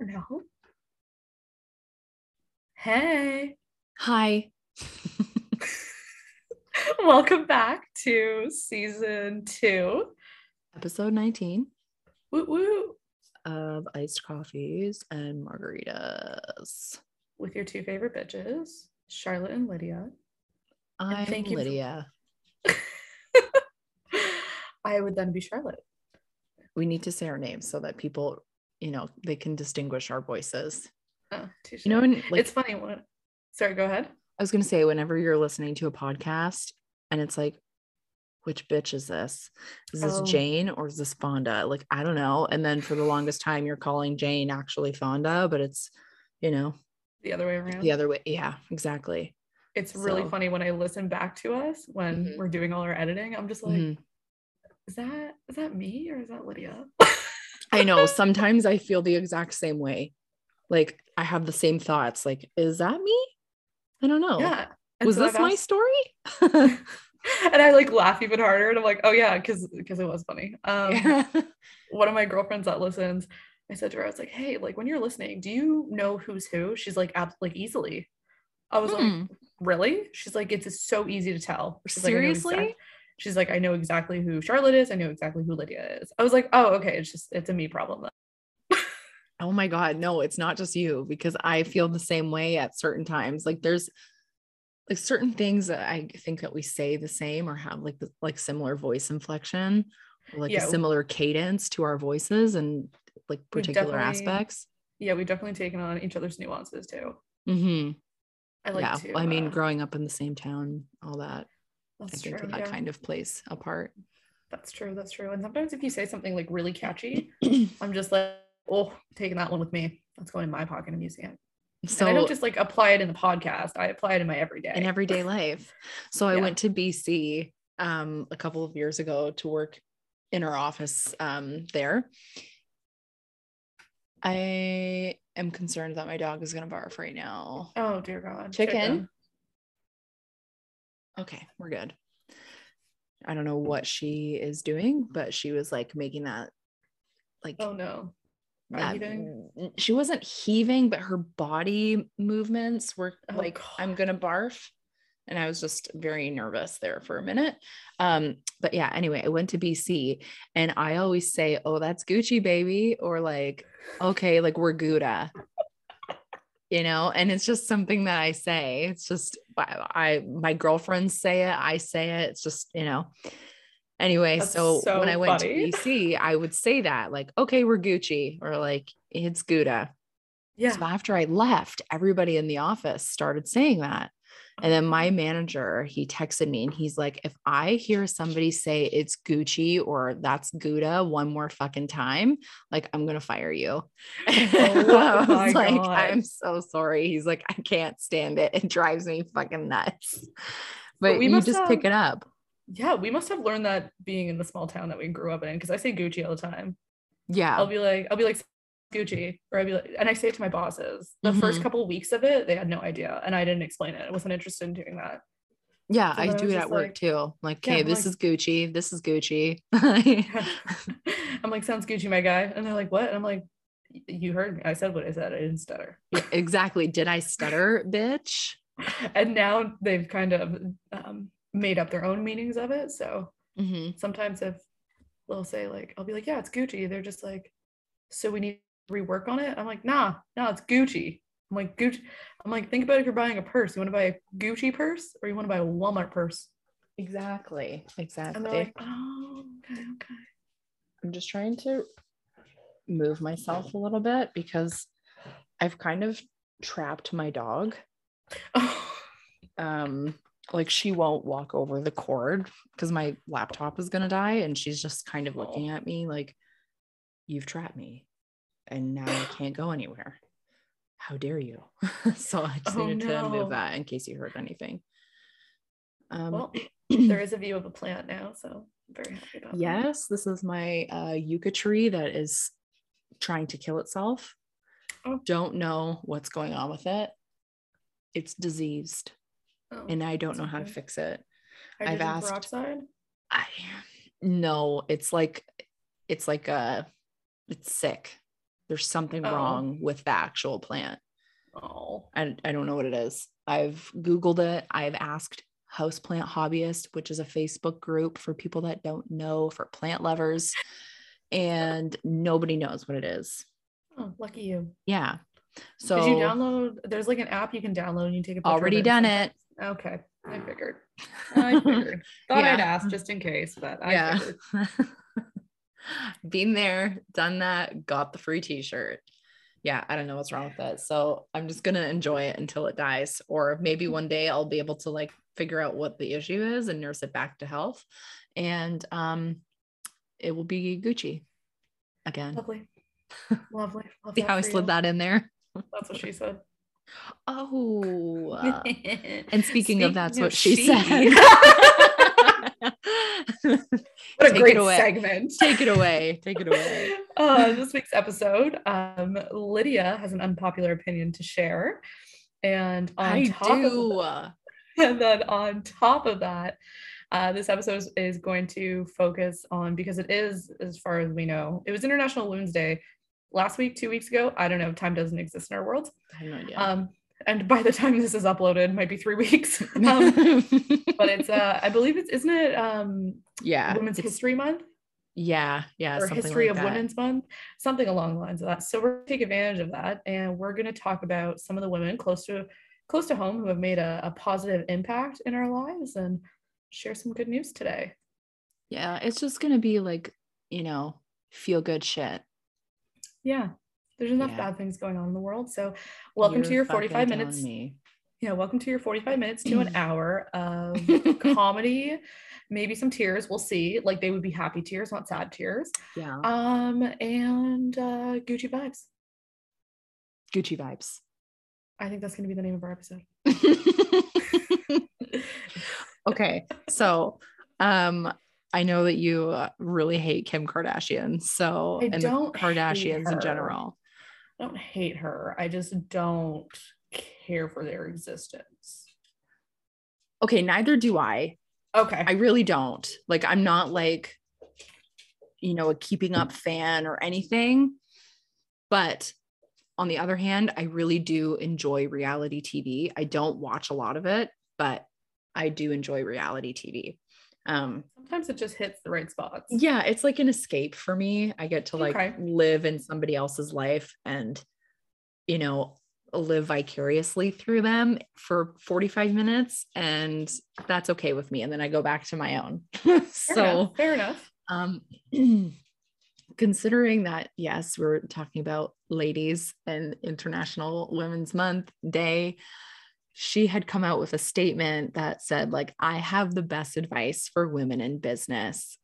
don't know. Hey, Hi. welcome back to season two. Episode 19 Woo woo. of iced coffees and margaritas. With your two favorite bitches, Charlotte and Lydia. I'm thank you for- Lydia. I would then be Charlotte. We need to say our names so that people, you know, they can distinguish our voices. Oh. You know, when, like it's funny when. Sorry, go ahead. I was going to say, whenever you're listening to a podcast and it's like, which bitch is this? Is this Oh. Jane or is this Fonda? Like, I don't know. And then for the longest time, you're calling Jane actually Fonda, but it's, you know, The other way around. the other way. Yeah, exactly. It's really So- funny when I listen back to us when Mhm. we're doing all our editing. I'm just like, Mhm. is that is that me or is that Lydia? I know sometimes I feel the exact same way. Like I have the same thoughts. Like, is that me? I don't know. Yeah. And Was so this I've my story? and I like laugh even harder. And I'm like, oh yeah, because because it was funny. Um Yeah. one of my girlfriends that listens, I said to her, I was like, hey, like when you're listening, do you know who's who? She's like, ab- like easily. I was like, Hmm. really? She's like, it's so easy to tell. She's like, Seriously? exact- She's like, I know exactly who Charlotte is. I know exactly who Lydia is. I was like, oh, okay. It's just, it's a me problem. Oh my God. No, it's not just you because I feel the same way at certain times. Like there's like certain things that I think that we say the same or have like the, like similar voice inflection or like Yeah. a similar cadence to our voices and like particular aspects. Yeah, we've definitely taken on each other's nuances too. hmm I like yeah. to. I mean, uh, growing up in the same town, all that. I that's think true. that yeah. kind of plays a part. That's true. That's true. And sometimes if you say something like really catchy, I'm just like, oh, taking that one with me. That's going in my pocket and using it. So and I don't just like apply it in the podcast. I apply it in my everyday. in everyday life. So I Yeah. went to BC um, a couple of years ago to work in our office um, there. I am concerned that my dog is going to barf right now. oh dear God. Chicken? Okay, we're good. I don't know what she is doing, but she was like making that like Oh no. That- she wasn't heaving, but her body movements were Oh, like, God. I'm gonna barf. And I was just very nervous there for a minute. Um, but yeah, anyway, I went to BC and I always say, Oh, that's Gucci, baby, or like, okay, like we're Gouda. You know, and it's just something that I say. It's just I, I my girlfriends say it, I say it. It's just, you know. Anyway, so, so when I went funny. to BC, I would say that, like, okay, we're Gucci, or like it's Gouda. Yeah. So after I left, everybody in the office started saying that. And then my manager, he texted me and he's like, if I hear somebody say it's Gucci or that's Gouda one more fucking time, like I'm gonna fire you. Oh I was like, God. I'm so sorry. He's like, I can't stand it. It drives me fucking nuts. But But we you must just pick it up. Yeah, we must have learned that being in the small town that we grew up in because I say Gucci all the time. Yeah. I'll be like, I'll be like Gucci, or I'll be like, and I say it to my bosses. The first Mhm. couple of weeks of it, they had no idea, and I didn't explain it. I wasn't interested in doing that. Yeah, So I do it at work like- too. Like, Yeah, hey, this like- is Gucci. This is Gucci. I'm like, sounds Gucci, my guy, and they're like, what? And I'm like, you heard me. I said what I said. I didn't stutter. Yeah, exactly. Did I stutter, bitch? and now they've kind of um, made up their own meanings of it. So Mhm. sometimes if they'll say like, I'll be like, yeah, it's Gucci. They're just like, so we need rework on it. I'm like, nah, no, it's Gucci. I'm like Gucci. I'm like, think about if you're buying a purse. You want to buy a Gucci purse or you want to buy a Walmart purse? Exactly. Exactly. And they're like, oh, okay, okay. I'm just trying to move myself a little bit because I've kind of trapped my dog. Um, like she won't walk over the cord because my laptop is gonna die, and she's just kind of looking at me like, "You've trapped me, and now I can't go anywhere. How dare you?" so I just Oh, needed to no. move that in case you heard anything. Um, well, there is a view of a plant now, so I'm very happy about that. Yes, this is my uh, yucca tree that is trying to kill itself. Oh. Don't know what's going on with it. It's diseased, Oh, and I don't know how to fix it. Hydrogen I've asked- peroxide. I no, it's like it's like a it's sick. There's something Oh. wrong with the actual plant. Oh. I, I don't know what it is. I've Googled it. I've asked Houseplant Hobbyist, which is a Facebook group for people that don't know for plant lovers, and nobody knows what it is. Oh, lucky you. Yeah. So Did you download? There's like an app you can download and you take a picture. of already done it. Okay, I figured. I figured. Thought I'd ask just in case, but I Yeah. Been there, done that, got the free t-shirt. Yeah, I don't know what's wrong with it. So I'm just gonna enjoy it until it dies. Or maybe one day I'll be able to like figure out what the issue is and nurse it back to health. And um it will be Gucci again. Lovely. Lovely. Love See how I slid you. that in there? That's what she said. Oh. uh, and speaking, of that's Speaking what she, she. said. What a great segment. Take it away. Take it away. Uh, this week's episode, um, Lydia has an unpopular opinion to share. And on I top of do. and then on top of that, uh, this episode is, is going to focus on because it is, as far as we know, it was International Women's Day last week, two weeks ago. I don't know. Time doesn't exist in our world. I have no idea. Um, and by the time this is uploaded, it might be three weeks. um, but it's, uh, I believe it's, isn't it um, yeah. Women's History Month? Yeah. Yeah. or history like of that. women's month something along the lines of that so we're to take advantage of that and we're going to talk about some of the women close to close to home who have made a, a positive impact in our lives and share some good news today Yeah. It's just going to be like, you know, feel good shit. yeah there's enough Yeah. bad things going on in the world so welcome to You're your 45 minutes Me. yeah welcome to your 45 minutes to an hour of comedy maybe some tears we'll see like they would be happy tears not sad tears Yeah. um and uh gucci vibes Gucci vibes. i think that's going to be the name of our episode okay. So, um, I know that you really hate Kim Kardashian. So, I and don't the Kardashians in general. I don't hate her. I just don't care for their existence. Okay. Neither do I. Okay. I really don't. Like, I'm not like, you know, a keeping up fan or anything. But on the other hand, I really do enjoy reality TV. I don't watch a lot of it, but I do enjoy reality TV. Um, Sometimes it just hits the right spots. yeah, it's like an escape for me. I get to like Okay. live in somebody else's life and, you know, live vicariously through them for 45 minutes. And that's okay with me. And then I go back to my own. Fair so, enough. Fair enough. um, considering that, yes, we're talking about ladies and International Women's Month Day, she had come out with a statement that said, like, I have the best advice for women in business.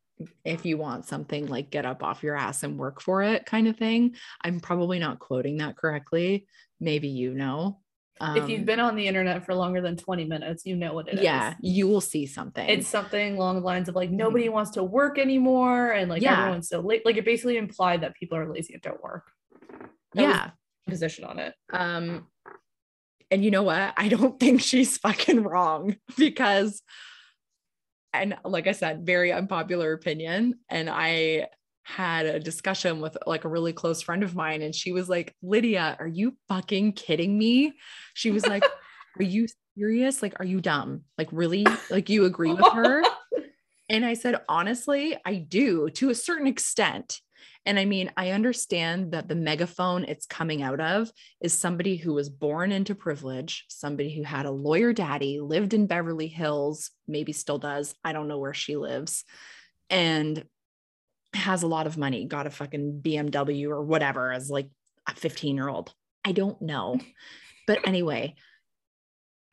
If you want something, like, get up off your ass and work for it, kind of thing. I'm probably not quoting that correctly. Maybe you know. if you've Um, been on the internet for longer than 20 minutes, you know what it is. yeah, you will see something. It's something along the lines of like nobody wants to work anymore and like Yeah. everyone's so late. Like it basically implied that people are lazy and don't work. that yeah. Position on it. Um, and you know what? I don't think she's fucking wrong because, and like I said, very unpopular opinion. And I had a discussion with like a really close friend of mine, and she was like, Lydia, are you fucking kidding me? She was like, Are you serious? Like, are you dumb? Like, really? Like, you agree with her? And I said, honestly, I do to a certain extent. And I mean, I understand that the megaphone it's coming out of is somebody who was born into privilege, somebody who had a lawyer daddy, lived in Beverly Hills, maybe still does. I don't know where she lives, and has a lot of money, got a fucking BMW or whatever as like a 15 year old. I don't know. But anyway,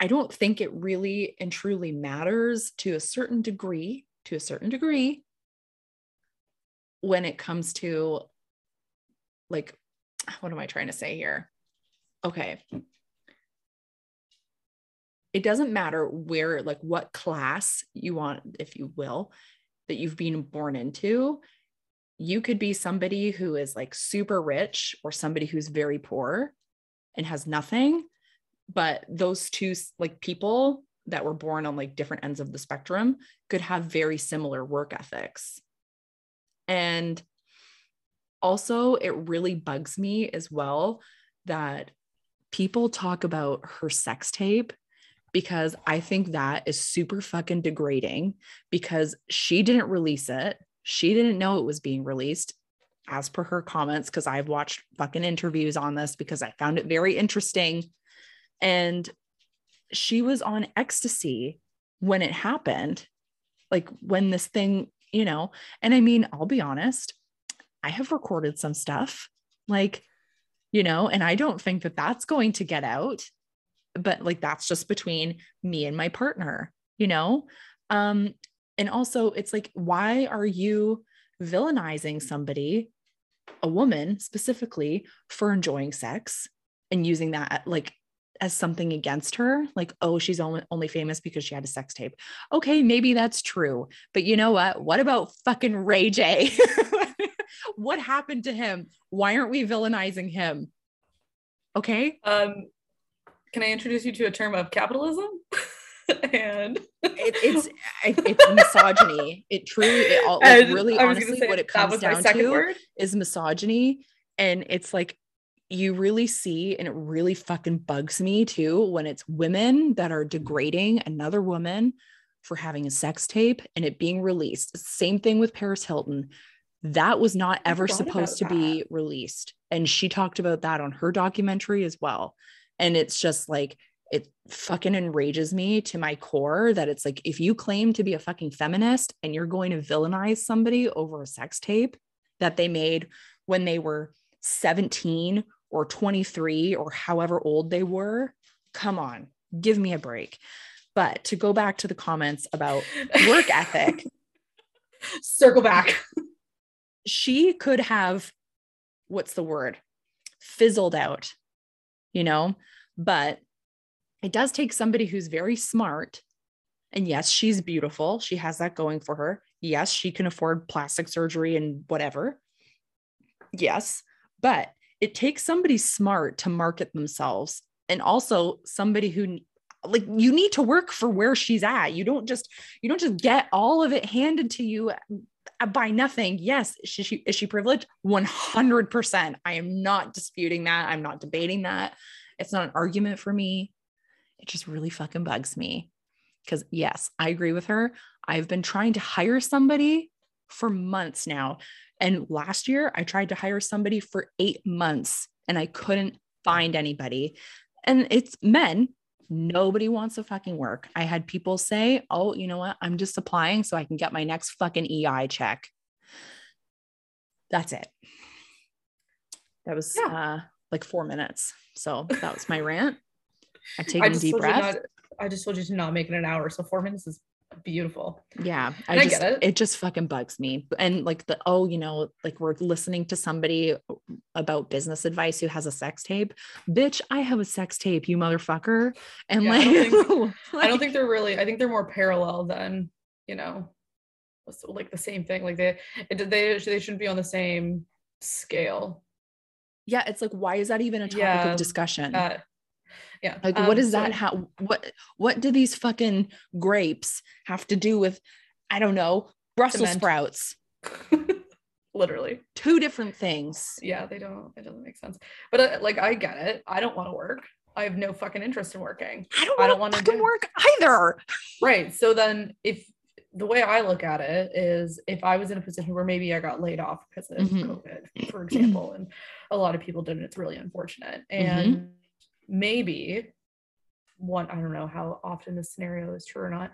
I don't think it really and truly matters to a certain degree, to a certain degree, when it comes to like, what am I trying to say here? Okay. It doesn't matter where, like, what class you want, if you will, that you've been born into. You could be somebody who is like super rich or somebody who's very poor and has nothing but those two like people that were born on like different ends of the spectrum could have very similar work ethics and also, it really bugs me as well that people talk about her sex tape because I think that is super fucking degrading because she didn't release it. She didn't know it was being released as per her comments because I've watched fucking interviews on this because I found it very interesting. And she was on ecstasy when it happened, like when this thing, you know, and I mean, I'll be honest, I have recorded some stuff like, you know, and I don't think that that's going to get out, but like that's just between me and my partner, you know? Um, and also it's like, why are you villainizing somebody, a woman specifically, for enjoying sex and using that like as something against her like oh she's only, only famous because she had a sex tape. Okay maybe that's true but you know what? What about fucking ray j? What happened to him? Why aren't we villainizing him? Okay? Um, can I introduce you to a term of capitalism? and it, it's it, it's misogyny. It truly it all like, really I was gonna honestly say what it comes down to word. is misogyny and it's like you really see and it really fucking bugs me too when it's women that are degrading another woman for having a sex tape and it being released. Same thing with paris hilton. That was not ever supposed to about be released and she talked about that on her documentary as well. And it's just like it fucking enrages me to my core that it's like if you claim to be a fucking feminist and you're going to villainize somebody over a sex tape that they made when they were 17 or 23 or however old they were, come on, give me a break. But to go back to the comments about work ethic, Circle back. she could have what's the word? Fizzled out you know? But it does take somebody who's very smart. And yes she's beautiful. She has that going for her. Yes she can afford plastic surgery and whatever. Yes but it takes somebody smart to market themselves and also somebody who like you need to work for where she's at you don't just you don't just get all of it handed to you uh, by nothing. Yes, is she, is she privileged? 100%. I am not disputing that. I'm not debating that. It's not an argument for me. It just really fucking bugs me. Because, yes, I agree with her. I've been trying to hire somebody for months now. And last year, I tried to hire somebody for eight months and I couldn't find anybody. And it's men. Nobody wants to fucking work. I had people say, Oh, you know what? I'm just applying so I can get my next fucking EI check. That's it. That was Yeah. uh, like four minutes. So that was my rant. I take a deep breath. not. I just told you to not make it an hour, so four minutes is beautiful. Yeah, I And I just get it. it. just fucking bugs me. And like the oh, you know, like we're listening to somebody about business advice who has a sex tape. Bitch, I have a sex tape, you motherfucker. And Yeah, I like, don't I like- don't think they're really. I think they're more parallel than you know, like the same thing. Like they, it, they, they shouldn't be on the same scale. yeah, it's like why is that even a topic Yeah, of discussion? Yeah. like what um, is that so- how what what do these fucking grapes have to do with I don't know, Brussels Cement. sprouts? Literally. Two different things. Yeah, they don't. It doesn't make sense. But uh, like, I get it. I don't want to work. I have no fucking interest in working. I don't I want don't to fucking do- work either. Right. So then, if the way I look at it is, if I was in a position where maybe I got laid off because of Mhm. COVID, for example, and a lot of people didn't, it's really unfortunate. Mm-hmm. Maybe one, I don't know how often this scenario is true or not.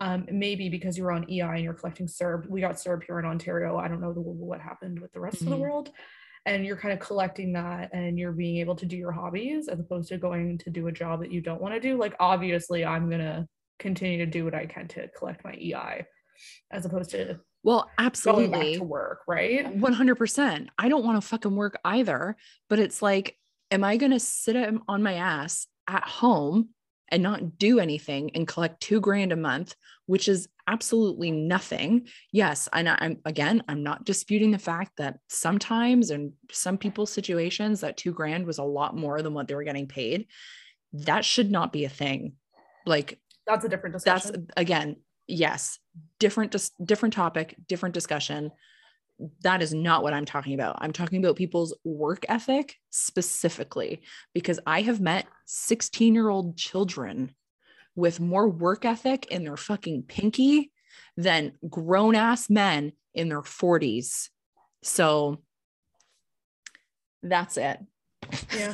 Um, maybe because you're on EI and you're collecting CERB, we got CERB here in Ontario. I don't know the, what happened with the rest of the Mhm. world. And you're kind of collecting that and you're being able to do your hobbies as opposed to going to do a job that you don't want to do. Like, obviously, I'm going to continue to do what I can to collect my EI as opposed to Well, going absolutely. back to work, right? 100%. I don't want to fucking work either, but it's like, am I going to sit on my ass at home and not do anything and collect two grand a month, which is absolutely nothing? Yes. And I'm, again, I'm not disputing the fact that sometimes in some people's situations, that two grand was a lot more than what they were getting paid. That should not be a thing. Like, That's a different that's again yes different dis- different topic different discussion that is not what I'm talking about. I'm talking about people's work ethic specifically because I have met 16 year old children with more work ethic in their fucking pinky than grown ass men in their 40s. So that's it. Yeah.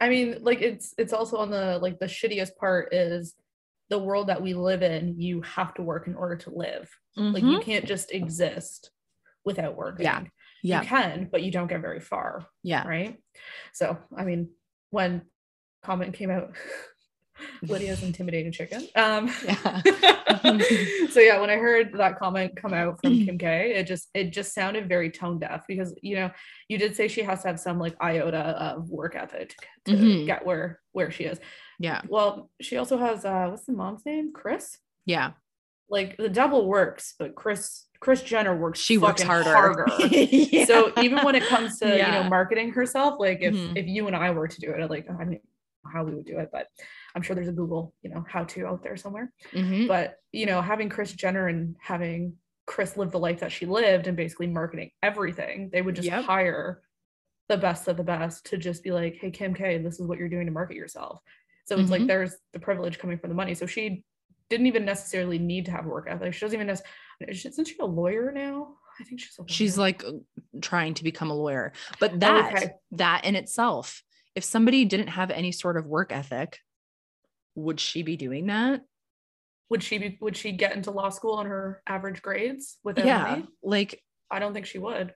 I mean, like it's it's also on the like the shittiest part is the world that we live in, you have to work in order to live. Like you Mhm. can't just exist without working. Yeah. Yeah. You can, but you don't get very far. Yeah. Right. So I mean, when comment came out, Lydia's intimidating chicken. Um Yeah. so yeah, when I heard that comment come out from Kim K, it just it just sounded very tone deaf because you know you did say she has to have some like iota of work ethic to Mhm. get where where she is. Yeah. Well, she also has uh what's the mom's name? Kris. Yeah. Like the double works, but Kris Kris Jenner works. She works fucking harder. Yeah. So even when it comes to you know marketing herself, like if Mhm. if you and I were to do it, like I don't know how we would do it, but I'm sure there's a Google you know how to out there somewhere Mhm. but you know having kris jenner and having kris live the life that she lived and basically marketing everything they would just Yep. hire the best of the best to just be like hey kim k this is what you're doing to market yourself so it's like Mhm. there's the privilege coming from the money so she didn't even necessarily need to have a work ethic. She doesn't even necessarily isn't she a lawyer now? I think she's a she's like uh, trying to become a lawyer. But oh, that okay. that in itself if somebody didn't have any sort of work ethic would she be doing that? Would she be would she get into law school on her average grades without yeah like i don't think she would.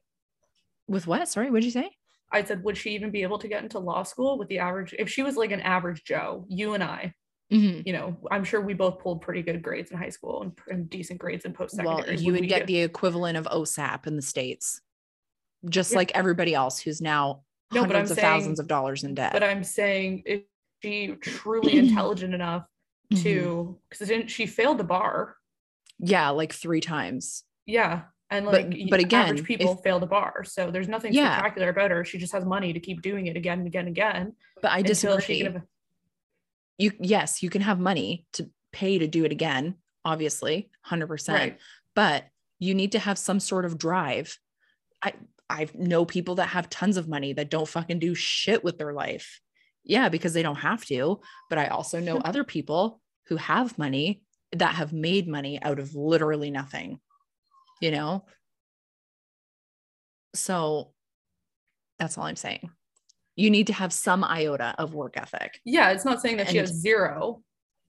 With what? Sorry what did you say? I said, would she even be able to get into law school with the average? If she was like an average Joe, you and I, Mhm. you know, I'm sure we both pulled pretty good grades in high school and, and decent grades in post secondary. well you would get the equivalent of osap in the states just Yeah. like everybody else who's now No, but hundreds of thousands of dollars in debt But I'm saying, is she truly intelligent enough Mhm. to? Because didn't she failed the bar? yeah like three times Yeah, and like y- but again, average people if- fail the bar, so there's nothing Yeah. spectacular about her. She just has money to keep doing it again and again and again but i disagree she can. You yes you can have money to pay to do it again obviously 100% Right. but you need to have some sort of drive. I i know people that have tons of money that don't fucking do shit with their life. Yeah because they don't have to but i also know other people who have money that have made money out of literally nothing you know? So that's all i'm saying you need to have some iota of work ethic Yeah, it's not saying that she has zero.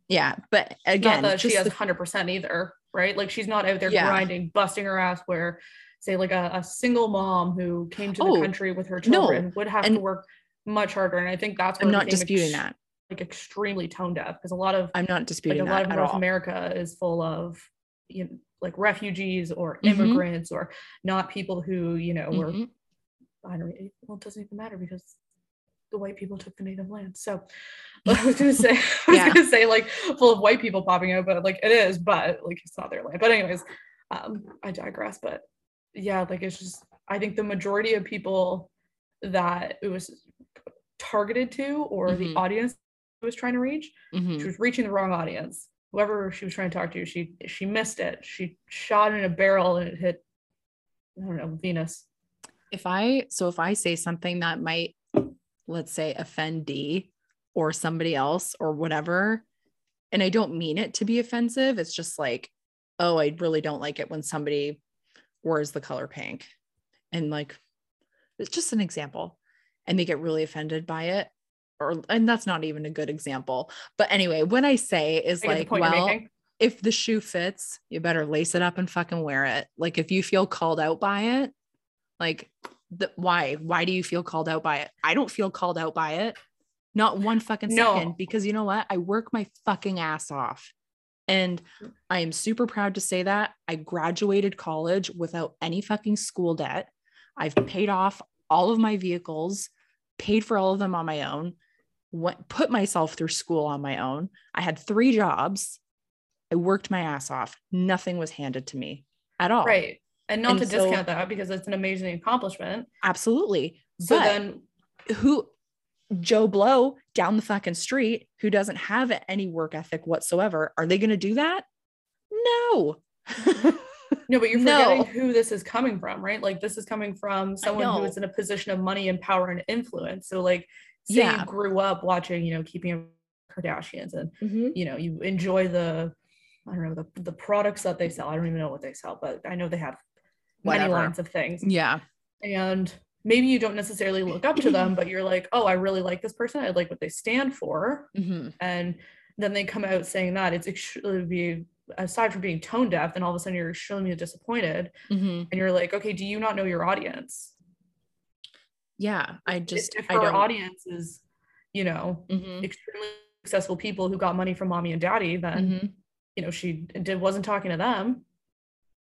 yeah but Not again that she has the- 100% either, right? Like she's not out there Yeah. grinding, busting her ass where say like a, a single mom who came to the Oh, country with her no. children would have to work much harder. And I think that's i'm not disputing ex- that like extremely tone deaf because a lot of i'm not disputing like a lot of North all America is full of you know like refugees or Mhm. immigrants or not people who, you know, were Mhm. I don't well, it doesn't even matter because the white people took the native land. So I was gonna say, I was Yeah. gonna say like full of white people popping out, but like it is, but like it's not their land. But anyways, um, I digress. But yeah, like it's just I think the majority of people that it was targeted to or the Mhm. audience it was trying to reach, Mhm. she was reaching the wrong audience. Whoever she was trying to talk to, she she missed it. She shot in a barrel and it hit I don't know, Venus. if I so if I say something that might let's say offend D or somebody else or whatever. And I don't mean it to be offensive. It's just like oh I really don't like it when somebody wears the color pink. And like it's just an example. And they get really offended by it or and that's not even a good example. But anyway what I say is I like well if the shoe fits, you better lace it up and fucking wear it. Like if you feel called out by it, like the, why? Why do you feel called out by it? I don't feel called out by it. Not one fucking No. second because you know what? I work my fucking ass off. And I am super proud to say that I graduated college without any fucking school debt. I've paid off all of my vehicles, paid for all of them on my own, went, put myself through school on my own. I had three jobs. I worked my ass off. Nothing was handed to me at all. Right. And not And to so- discount that because it's an amazing accomplishment. Absolutely. So but then who Joe Blow down the fucking street who doesn't have any work ethic whatsoever, are they going to do that? No. No, but you're No. forgetting who this is coming from, right? Like this is coming from someone who is in a position of money and power and influence. So like say Yeah. you grew up watching, you know, keeping Kardashians and Mhm. you know, you enjoy the I don't know, the, the products that they sell. I don't even know what they sell, but I know they have many lines of things. Yeah. And maybe you don't necessarily look up to them, but you're like, oh, I really like this person. I like what they stand for. Mhm. And then they come out saying that it's extremely be aside from being tone deaf, then all of a sudden you're extremely disappointed Mhm. and you're like, okay, do you not know your audience? Yeah. I just, if I her don't. audience is, you know, Mhm. extremely successful people who got money from mommy and daddy, then Mhm. you know she did wasn't talking to them.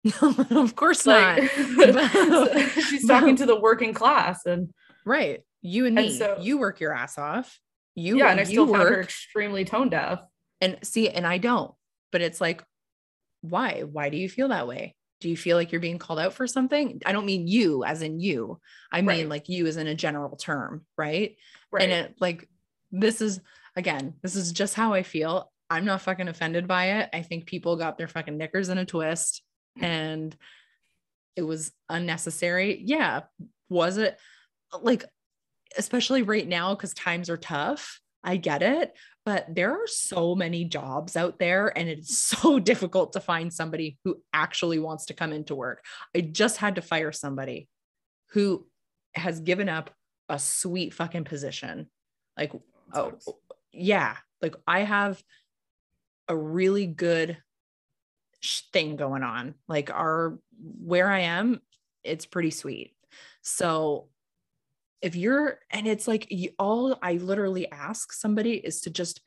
of course not. She's talking to the working class, and Right. You and And me. so- you work your ass off. You yeah, and I still found her extremely tone deaf. and see, and I don't. But it's like, why? Why do you feel that way? Do you feel like you're being called out for something? I don't mean you as in you. I mean Right. like you as in a general term, right? Right. And it like this is again, this is just how I feel. I'm not fucking offended by it. I think people got their fucking knickers in a twist and it was unnecessary. Yeah. Was it like, especially right now, because times are tough? I get it. But there are so many jobs out there, and it's so difficult to find somebody who actually wants to come into work. I just had to fire somebody who has given up a sweet fucking position. Like, oh, yeah. Like, I have a really good thing going on. Like, our where I am, it's pretty sweet. So, if you're, and it's like, you, all I literally ask somebody is to just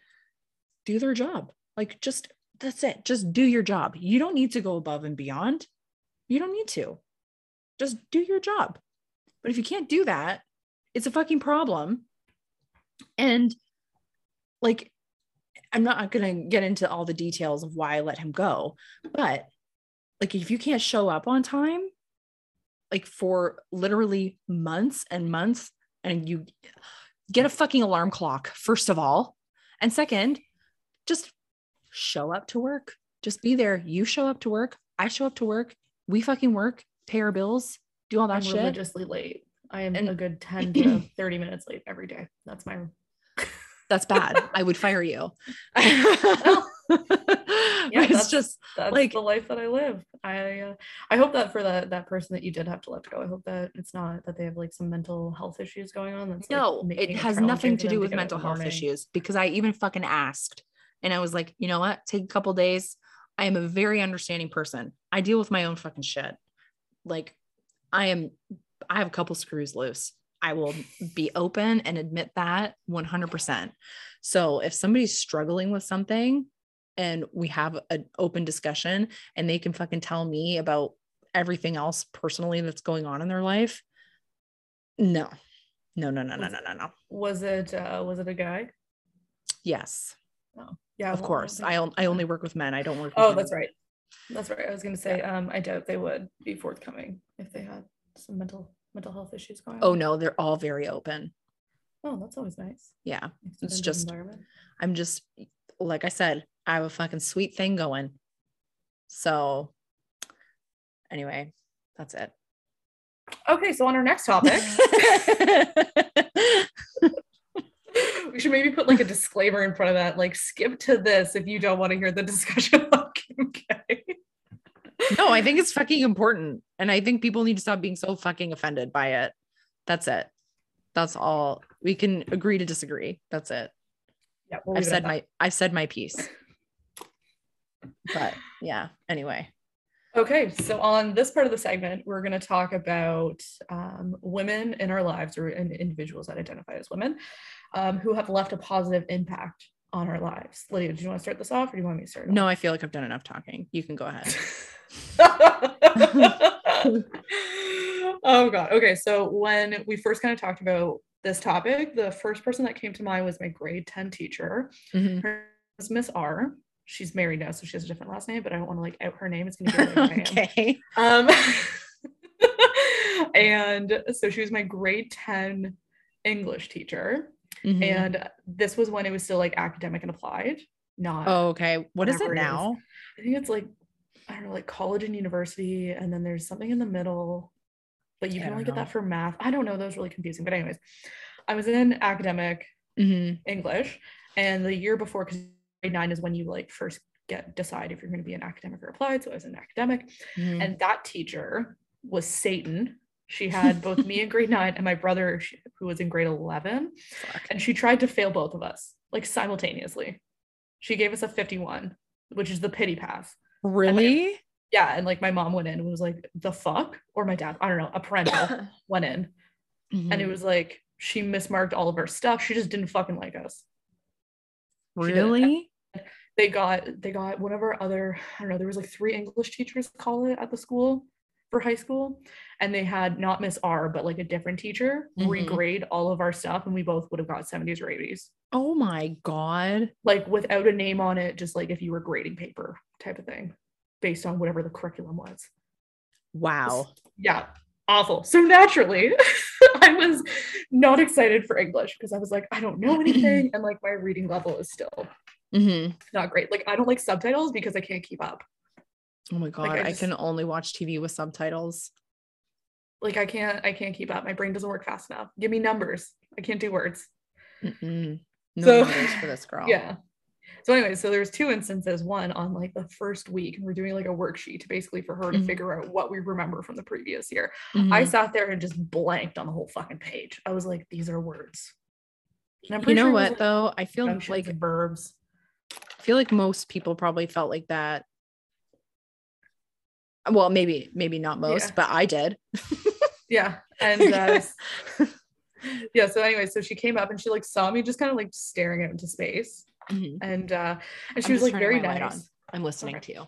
do their job. Like, just that's it. Just do your job. You don't need to go above and beyond. You don't need to. Just do your job. But if you can't do that, it's a fucking problem. And like, I'm not going to get into all the details of why I let him go, but like, if you can't show up on time, like for literally months and months, and you get a fucking alarm clock, first of all. And second, just show up to work. Just be there. You show up to work. I show up to work. We fucking work, pay our bills, do all that I'm shit. religiously late. I am And- a good 10 to 30 minutes late every day. That's my That's bad. I would fire you. yeah, it's that's- just that's Like- the life that I live. I uh, I hope that for that that person that you did have to let go, I hope that it's not that they have like some mental health issues going on. That's no, making it has nothing to do with in mental health issues because I even fucking asked and I was like, you know what? Take a couple days. I am a very understanding person. I deal with my own fucking shit. Like I am I have a couple screws loose. I will be open and admit that 100%. So if somebody's struggling with something and we have an open discussion and they can fucking tell me about everything else personally that's going on in their life, no. No, no, no, no, no, no, no. Was it uh was it a guy? Yes, Oh. Yeah, of well, course. I, I only work with men. I don't work with Oh, that's right. That's right. I was gonna say, um, I doubt they would be forthcoming if they had some mental mental health issues going Oh no, they're all very open. Oh, that's always nice. Yeah. It's just- I'm just like I said, I have a fucking sweet thing going. So anyway, that's it. Okay, so on our next topic, we should maybe put like a disclaimer in front of that, like skip to this if you don't want to hear the discussion about Kim K. no, I think it's fucking important. And I think people need to stop being so fucking offended by it. That's it. That's all. We can agree to disagree. That's it. Yeah, we'll I've leave it at said my I've said my piece. But yeah, anyway. Okay, so on this part of the segment, we're going to talk about um, women in our lives or in individuals that identify as women um, who have left a positive impact on our lives. Lydia, do you want to start this off or do you want me to start? No, I feel like I've done enough talking. You can go ahead. oh god. Okay, so when we first kind of talked about this topic, the first person that came to mind was my grade 10 teacher. Mhm. Her name is Miss R. She's married now, so she has a different last name, but I don't want to like out her name. It's gonna be like okay. Um, and so she was my grade 10 English teacher. Mhm. And this was when it was still like academic and applied, not Oh, okay. What is it whatever it now? I think it's like I don't know, like college and university, and then there's something in the middle, but you I can only don't get that for math. I don't know. That was really confusing. But anyways, I was in academic Mhm. English, and the year before, because grade nine is when you like first get decide if you're going to be an academic or applied. So I was in academic, Mhm. and that teacher was Satan. She had both me in grade nine and my brother, who was in grade 11, Fuck. and she tried to fail both of us like simultaneously. She gave us a 51, which is the pity pass. Really? Yeah, and like my mom went in and was like, "The fuck?" Or my dad, I don't know, a parental went in, and it Mhm. was like she mismarked all of her stuff. She just didn't fucking like us. she really? They got they got one of our other I don't know. There was like three English teachers call it at the school for high school, and they had not Miss R but like a different teacher Mhm. regrade all of our stuff, and we both would have got 70s or 80s. Oh my god. Like without a name on it, just like if you were grading paper type of thing, based on whatever the curriculum was. Wow. yeah, awful. So naturally, I was not excited for English because I was like, I don't know anything, and like my reading level is still hmm not great. Like I don't like subtitles because I can't keep up. Oh my god. I I, just- can only watch TV with subtitles. Like I can't, I can't keep up. My brain doesn't work fast enough. Give me numbers. I can't do words. Mm-mm. No So- numbers for this girl. Yeah. So anyway, so there's two instances. One on like the first week, and we're doing like a worksheet basically for her to Mhm. figure out what we remember from the previous year. Mhm. I sat there and just blanked on the whole fucking page. I was like, these are words. And I'm you pretty know sure what like, though? I feel like verbs. I feel like most people probably felt like that. Well, maybe maybe not most, Yeah. but I did. Yeah. And uh, yeah, so anyway, so she came up and she like saw me just kind of like staring out into space. Mhm. And uh and she I'm was like very nice. on. I'm listening Okay. to you.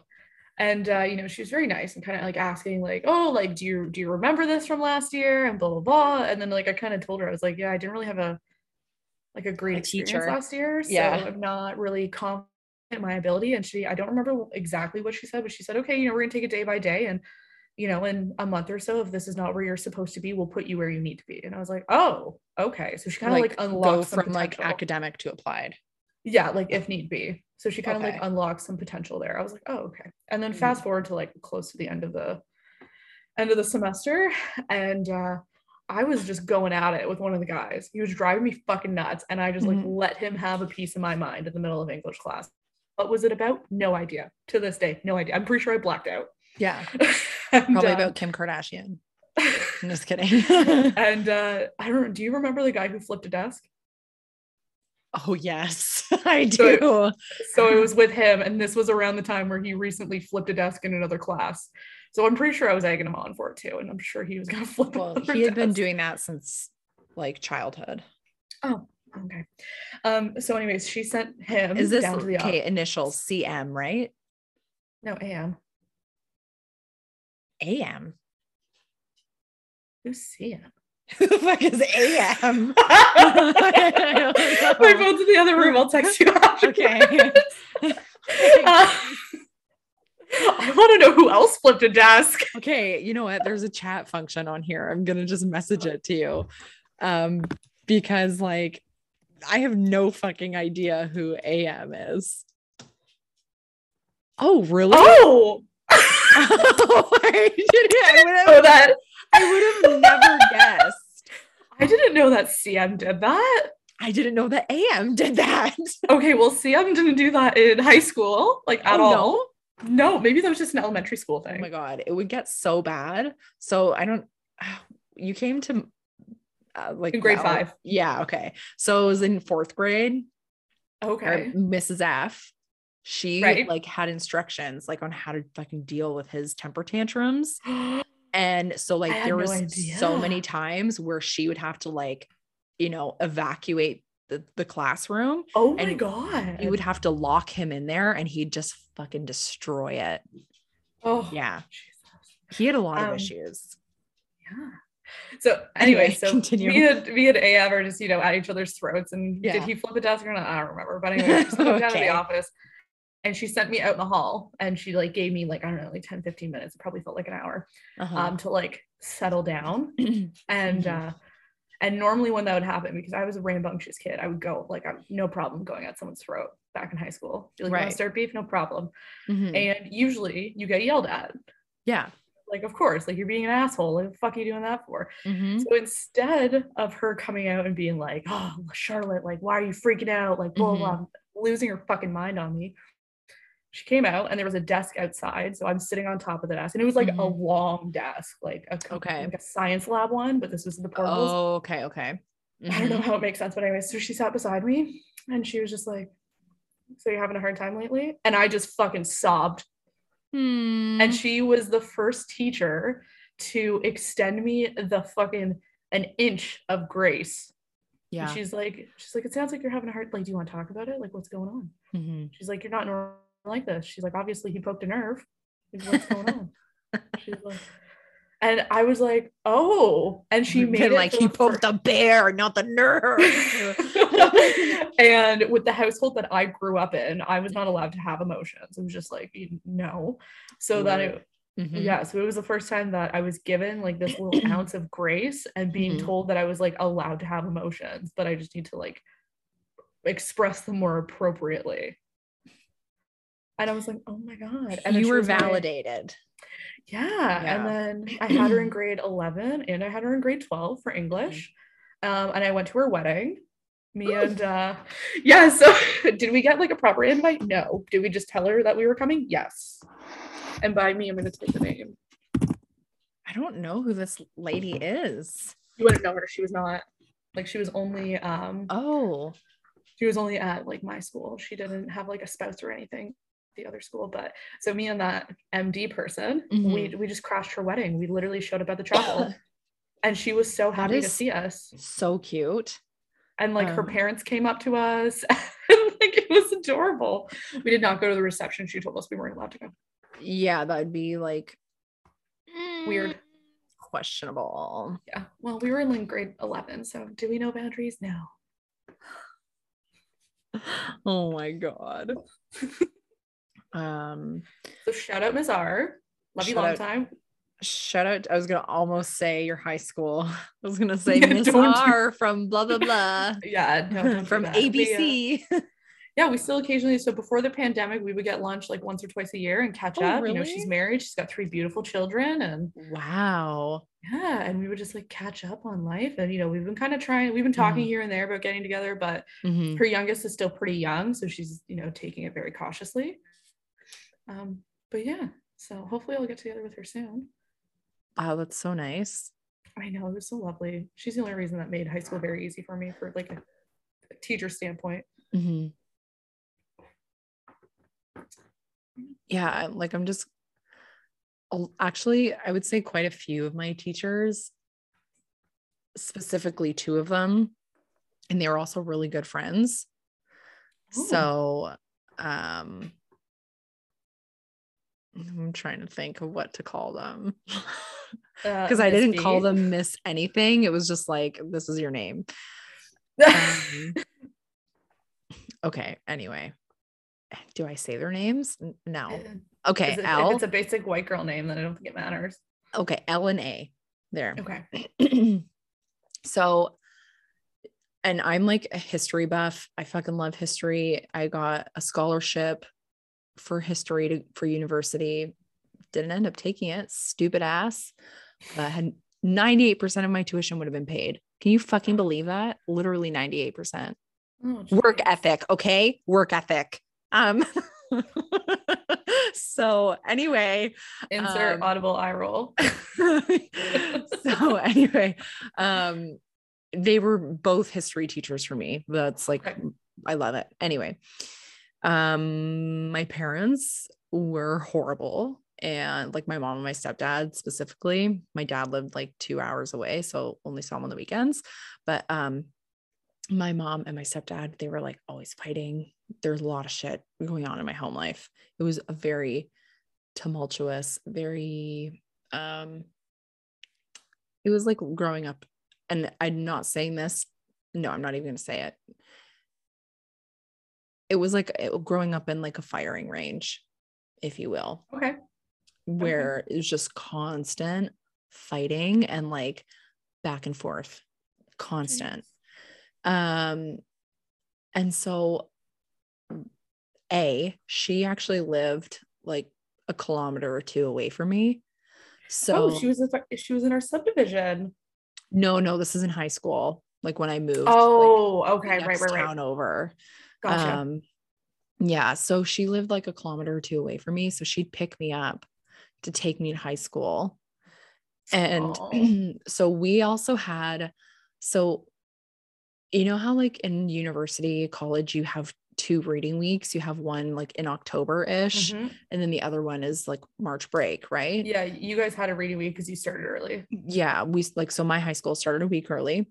and uh, you know she was very nice and kind of like asking like oh like do you do you remember this from last year and blah blah blah and then like i kind of told her i was like yeah i didn't really have a like a great A experience teacher. last year so Yeah. i'm not really confident in my ability and she i don't remember exactly what she said but she said okay you know we're gonna take it day by day and you know in a month or so if this is not where you're supposed to be we'll put you where you need to be and i was like oh okay so she kind of like, go unlocked some from like academic to applied. Yeah, like if need be. So she kind of Okay. like unlocked some potential there. I was like, oh, okay. And then Mhm. fast forward to like close to the end of the end of the semester. And uh I was just going at it with one of the guys. He was driving me fucking nuts. And I just like Mhm. let him have a piece of my mind in the middle of English class. What was it about? No idea. To this day, no idea. I'm pretty sure I blacked out. Yeah. And, Probably uh, about Kim Kardashian. I'm just kidding. and uh I don't do you remember the guy who flipped a desk? oh yes, I So it- do. So it was with him, and this was around the time where he recently flipped a desk in another class. So I'm pretty sure I was egging him on for it too, and I'm sure he was gonna flip. Well, he had been doing that since like childhood. Oh, okay. Um. So, anyways, she sent him. Is this down to the okay? office. Initials CM, right? No, AM. AM. Who's CM? Who the fuck is AM? My phone's in the other room. I'll text you after. Okay. Uh, I want to know who else flipped a desk. okay, you know what? There's a chat function on here. I'm gonna just message it to you. Um, because like I have no fucking idea who AM is. Oh, really? Oh. I didn't- I would have- that I would have never guessed. I didn't know that CM did that. I didn't know that AM did that. Okay, well, CM didn't do that in high school, like at Oh, all. No, maybe that was just an elementary school thing. Oh my god, it would get so bad. So I don't. You came to uh, like In grade well, five. Yeah. Okay. So it was in fourth grade. okay. Mrs. F. She Right. like had instructions like on how to fucking deal with his temper tantrums. And so like there no was so many times where she would have to like, you know, evacuate the, the classroom. oh my god. You would have to lock him in there and he'd just fucking destroy it. Oh Yeah. Jesus. He had a lot Um, of issues. Yeah. So anyway, Anyway, so continue. me and me and AM are just you know at each other's throats. And Yeah. did he flip a desk or not? I don't remember. But anyway, she stepped out of the office and she sent me out in the hall and she like gave me like I don't know like 10, 15 minutes. It probably felt like an hour Uh-huh. um to like settle down. and Mhm. uh And normally when that would happen, because I was a rambunctious kid, I would go like I'm no problem going at someone's throat back in high school. Be like, right. start beef? No problem. Mm-hmm. And usually you get yelled at. Yeah. Like, of course, like you're being an asshole. Like, the fuck are you doing that for? Mm-hmm. So instead of her coming out and being like, oh, Charlotte, like, why are you freaking out? Like, blah, blah, mm-hmm. blah, losing her fucking mind on me she came out and there was a desk outside. So I'm sitting on top of the desk and it was like mm-hmm. a long desk, like a, okay. like a science lab one, but this was the portables. Oh, okay. Okay. I don't know mm-hmm. how it makes sense, but anyway, so she sat beside me and she was just like, So you're having a hard time lately? And I just fucking sobbed. Hmm. And she was the first teacher to extend me the fucking an inch of grace. Yeah. And she's like, she's like, it sounds like you're having a hard like, do you want to talk about it? Like, what's going on? Mm-hmm. She's like, you're not normal like this. She's like, obviously he poked a nerve. What's going on? She's like, and I was like, oh, and she made it like he poked the bear, not the nerve. and with the household that I grew up in, I was not allowed to have emotions. It was just like, no. So that it, mm-hmm. yeah, so it was the first time that I was given like this little ounce of grace and being mm-hmm. told that I was like allowed to have emotions, but I just need to like express them more appropriately. And I was like, oh my God. And you were validated. Yeah. yeah. And then I had her in grade 11 and I had her in grade 12 for English. Um, and I went to her wedding. Me and uh yeah, so did we get like a proper invite? No. Did we just tell her that we were coming? Yes. And by me, I'm gonna take the name. I don't know who this lady is. You wouldn't know her. She was not like she was only um oh she was only at like my school. She didn't have like a spouse or anything the other school. But so me and that MD person, mm-hmm. we we just crashed her wedding. We literally showed up at the chapel. and she was so happy to see us. So cute. And like um, her parents came up to us. and like it was adorable. We did not go to the reception. She told us we weren't allowed to go. Yeah, that'd be like weird. Questionable. Yeah. Well, we were in like grade 11. So do we know boundaries? No. oh my God. Um, so shout out Ms. R. Love you long out, time. Shout out. I was gonna almost say your high school. I was gonna say R from blah blah blah. yeah, no, from ABC. We, uh, yeah, we still occasionally. So before the pandemic, we would get lunch like once or twice a year and catch oh, up. Really? You know, she's married. She's got three beautiful children, and wow. Yeah, and we would just like catch up on life, and you know, we've been kind of trying. We've been talking mm-hmm. here and there about getting together, but mm-hmm. her youngest is still pretty young, so she's you know taking it very cautiously. Um, but yeah, so hopefully I'll get together with her soon. Wow, that's so nice. I know it was so lovely. She's the only reason that made high school very easy for me for like a, a teacher standpoint. Mm-hmm. Yeah, like I'm just actually, I would say quite a few of my teachers, specifically two of them, and they were also really good friends. Ooh. So, um, I'm trying to think of what to call them because uh, I didn't B. call them Miss anything. It was just like, this is your name. um, okay. Anyway, do I say their names? No. Okay. It, L. If it's a basic white girl name, then I don't think it matters. Okay. L and A. There. Okay. so, and I'm like a history buff. I fucking love history. I got a scholarship for history to, for university. Didn't end up taking it. Stupid ass. Uh, had 98% of my tuition would have been paid. Can you fucking believe that? Literally 98%. Oh, Work ethic, okay? Work ethic. Um so anyway, insert um, audible eye roll. so anyway, um they were both history teachers for me. That's like okay. I love it. Anyway, um, my parents were horrible. And like my mom and my stepdad specifically, my dad lived like two hours away, so only saw him on the weekends. But um, my mom and my stepdad, they were like always fighting. There's a lot of shit going on in my home life. It was a very tumultuous, very um it was like growing up and I'm not saying this. No, I'm not even going to say it it was like growing up in like a firing range, if you will. Okay. Where okay. it was just constant fighting and like back and forth constant. Um, and so a she actually lived like a kilometer or two away from me. So oh, she was in, she was in our subdivision. no, no, this is in high school. Like when I moved. Oh, the okay, right, right, right. town over. Gotcha. Um, yeah, so she lived like a kilometer or two away from me. So she'd pick me up to take me to high school. And so we also had, so you know how like in university, college, you have two reading weeks. You have one like in October ish, Mhm. and then the other one is like March break, right? Yeah, you guys had a reading week because you started early. yeah we like so my high school started a week early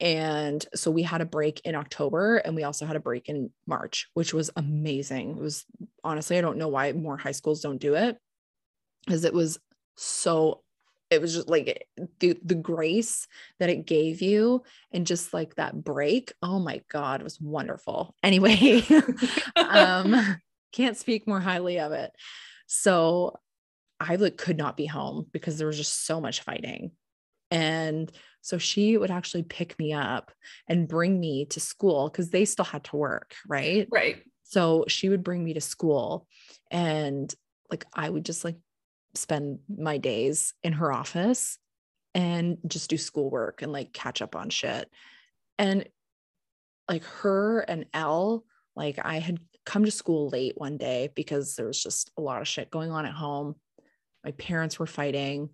and so we had a break in october and we also had a break in march which was amazing. It was honestly i don't know why more high schools don't do it because it was so it was just like the the grace that it gave you and just like that break oh my god it was wonderful. Anyway um can't speak more highly of it. So i like could not be home because there was just so much fighting. And so she would actually pick me up and bring me to school because they still had to work right right. so she would bring me to school and like I would just like spend my days in her office and just do schoolwork and like catch up on shit. And like her and Elle, like I had come to school late one day because there was just a lot of shit going on at home. My parents were fighting.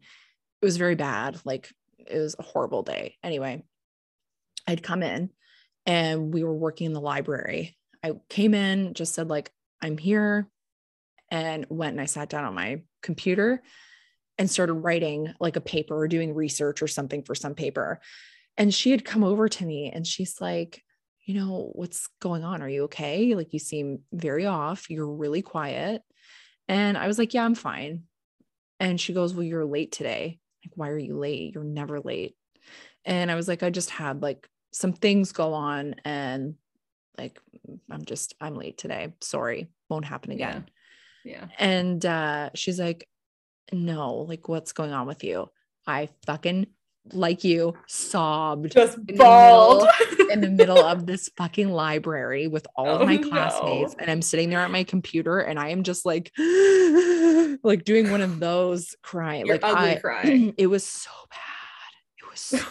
It was very bad. Like it was a horrible day. Anyway, I'd come in and we were working in the library. I came in, just said like I'm here and went and I sat down on my computer and started writing like a paper or doing research or something for some paper. And she had come over to me and she's like, you know, what's going on? Are you okay? Like you seem very off. You're really quiet. And I was like, yeah, I'm fine. And she goes, well, you're late today. Like, why are you late? You're never late. And I was like, I just had like some things go on and like I'm just I'm late today. Sorry. Won't happen again. Yeah. yeah. And uh she's like, "No, like what's going on with you?" I fucking like you sobbed Just bawled. in the middle of this fucking library with all of Oh, my no. classmates and I'm sitting there at my computer and I am just like like doing one of those crying Your like ugly I cry. it was so bad. It was so bad.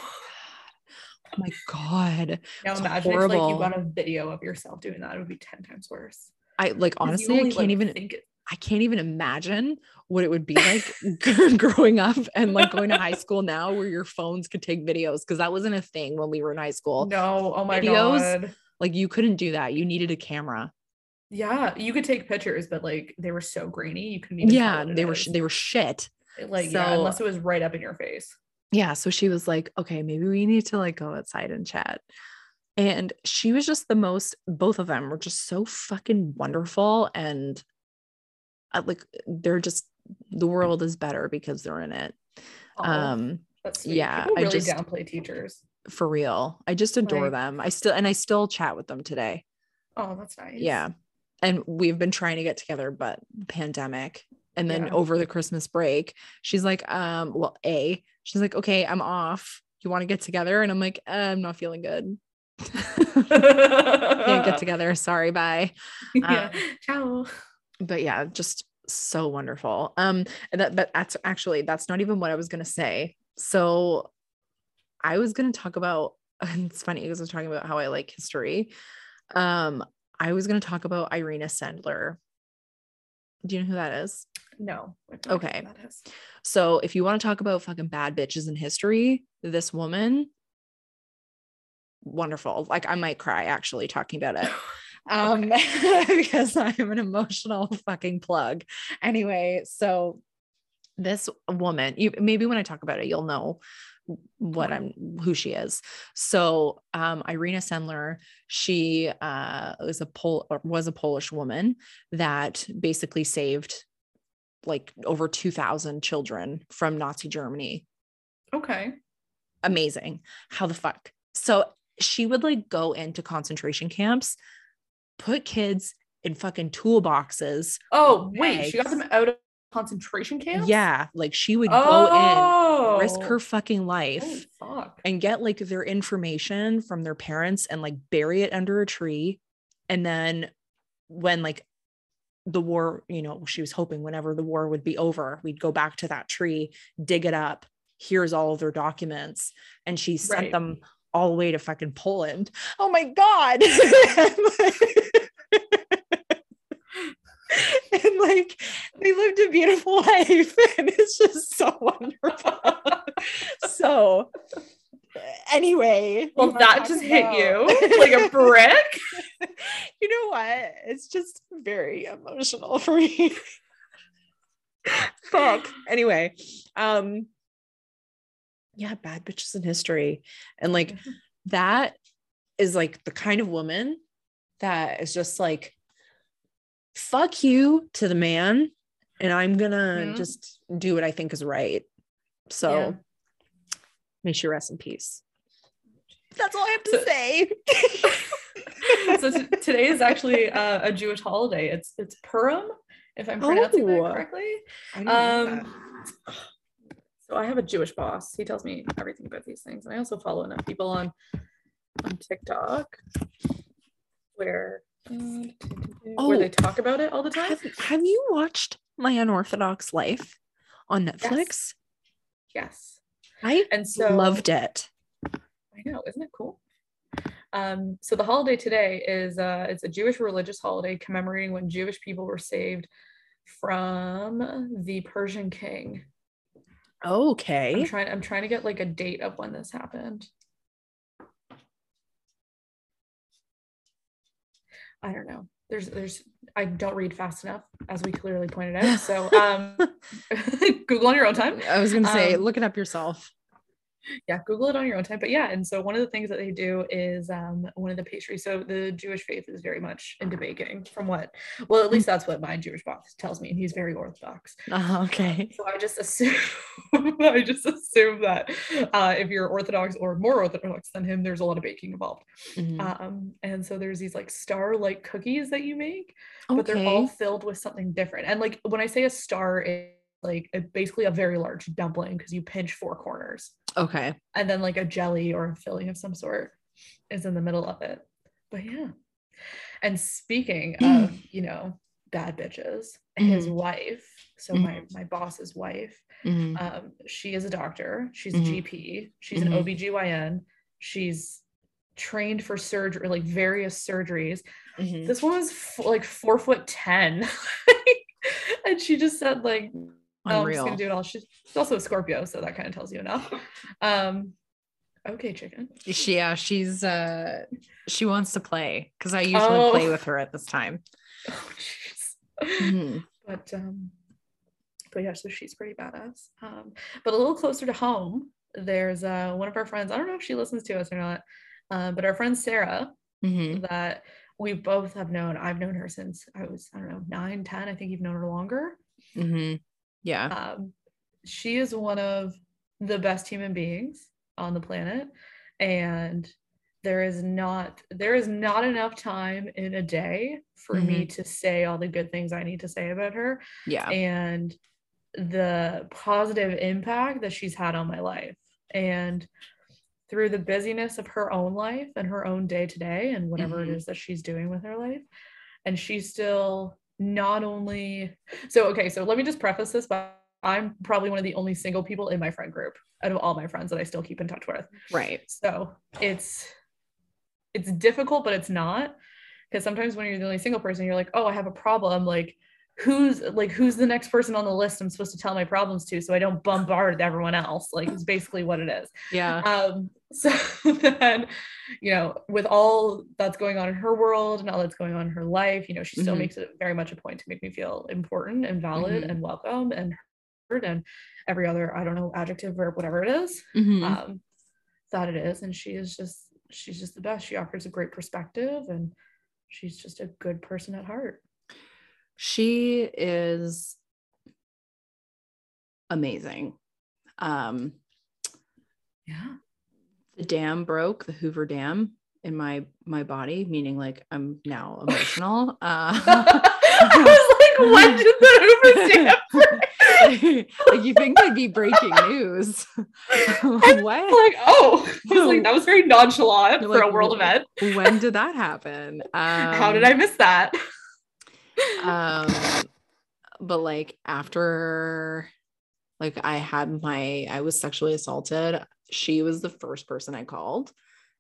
Oh my god. Now imagine if like you got a video of yourself doing that, it would be 10 times worse. I like honestly I can't like, even think. I can't even imagine what it would be like growing up and like going to high school now where your phones could take videos because that wasn't a thing when we were in high school. No, oh my videos, god. Like you couldn't do that. You needed a camera. Yeah, you could take pictures, but like they were so grainy, you couldn't even. Yeah, they were they were shit. like yeah, unless it was right up in your face. Yeah, so she was like, "Okay, maybe we need to like go outside and chat." And she was just the most both of them were just so fucking wonderful and like they're just the world is better because they're in it. Oh, Um that's yeah, People I really just- downplay teachers. for real. I just adore Like- them. I still and I still chat with them today. Oh, that's nice. Yeah. And we've been trying to get together, but pandemic. And then Yeah. over the Christmas break, she's like, um, well, A, she's like, okay, I'm off. You want to get together? And I'm like, uh, I'm not feeling good. Can't get together. Sorry, bye. yeah. Um, Ciao. But yeah, just so wonderful. Um, and that but that's actually that's not even what I was gonna say. So I was gonna talk about it's funny because I was talking about how I like history. Um, I was gonna talk about Irena Sendler. Do you know who that is? No. I have no idea Okay. that is. So if you want to talk about fucking bad bitches in history, this woman, wonderful. Like I might cry actually talking about it. Um, because I'm an emotional fucking plug. Anyway, so this woman, you maybe when I talk about it, you'll know what I'm who she is. So um Irena Sendler, she uh was a Pol was a Polish woman that basically saved like over 2000 children from Nazi Germany. Okay. Amazing. How the fuck? So she would like go into concentration camps, put kids in fucking toolboxes. Oh, wait. She got them out of concentration camps. Yeah, like she would go Oh, in, risk oh. her fucking life. Fuck. and get like their information from their parents and like bury it under a tree and then when like the war you know she was hoping whenever the war would be over we'd go back to that tree dig it up here's all of their documents and she sent Right. them all the way to fucking poland oh my god and like they lived a beautiful life and it's just so wonderful so anyway Well, that just hit you? Like a brick. you know what? It's just very emotional for me. Fuck. Anyway um yeah bad bitches in history. And like that is like the kind of woman that is just like fuck you to the man and i'm gonna Yeah. just do what i think is right. So Yeah. may she rest in peace that's all i have to So- say so t- today is actually uh, a Jewish holiday. It's it's Purim, if I'm pronouncing Oh. that correctly. Didn't that. Um, so I have a Jewish boss. He tells me everything about these things, and I also follow enough people on on TikTok where where they Oh. talk about it all the time. have, have you watched my unorthodox life on netflix Yes, i and so loved it I know, isn't it cool? Um, so the holiday today is uh, it's a Jewish religious holiday commemorating when Jewish people were saved from the Persian king. Okay. I'm trying I'm trying to get like a date of when this happened. I don't know. There's there's I don't read fast enough, as we clearly pointed out. So um Google on your own time. i was gonna say Um, look it up yourself yeah google it on your own time but yeah and so one of the things that they do is um one of the pastries so the jewish faith is very much into baking from what well at least that's what my jewish boss tells me and he's very orthodox. Uh, okay. so i just assume i just assume that uh if you're orthodox or more orthodox than him there's a lot of baking involved. Mhm. um and so there's these like star like cookies that you make but they're all filled with something different. And like when i say a star it's like a, basically a very large dumpling because you pinch four corners okay and then like a jelly or a filling of some sort is in the middle of it. But yeah. And speaking of, you know, bad bitches, his Mhm. wife, so my my boss's wife, Mhm. um, she is a doctor, she's a GP, she's an OBGYN, she's trained for surgery, like various surgeries. This woman's f- like four foot ten. and she just said like no, I'm just Unreal. gonna do it all. She's also a Scorpio, so that kind of tells you enough. Um, okay, chicken. she yeah she's uh she wants to play because i usually play Oh. with her at this time Oh, jeez. Mhm. But um, but yeah, so she's pretty badass. Um, but a little closer to home, there's uh one of our friends. I don't know if she listens to us or not, uh, but our friend Sarah Mhm. that we both have known. I've known her since I was I don't know nine, ten. I think you've known her longer. Mhm. Yeah. Um, she is one of the best human beings on the planet and there is not there is not enough time in a day for me to say all the good things i need to say about her. Yeah. And the positive impact that she's had on my life. And through the busyness of her own life and her own day to day and whatever Mhm. it is that she's doing with her life and she's still not only so okay so let me just preface this by i'm probably one of the only single people in my friend group out of all my friends that i still keep in touch with right so it's it's difficult, but it's not. Because sometimes when you're the only single person, you're like, oh, I have a problem. Like, who's like who's the next person on the list I'm supposed to tell my problems to so I don't bombard everyone else. Like it's basically what it is. yeah Um, so then, you know, with all that's going on in her world and all that's going on in her life, you know, she still Mhm. makes it very much a point to make me feel important and valid Mhm. and welcome and heard and every other, I don't know, adjective or whatever it is Mhm. um, that it is. And she is just, she's just the best. She offers a great perspective and she's just a good person at heart. She is amazing um Yeah. the dam broke the hoover dam in my my body meaning like i'm now emotional uh I was like, when did the Hoover stamp break? like you think that'd be breaking news. what? Like, oh, was like, that was very nonchalant You're for like, a world event. when did that happen? Um, How did I miss that? Um but like after like i had my i was sexually assaulted she was the first person i called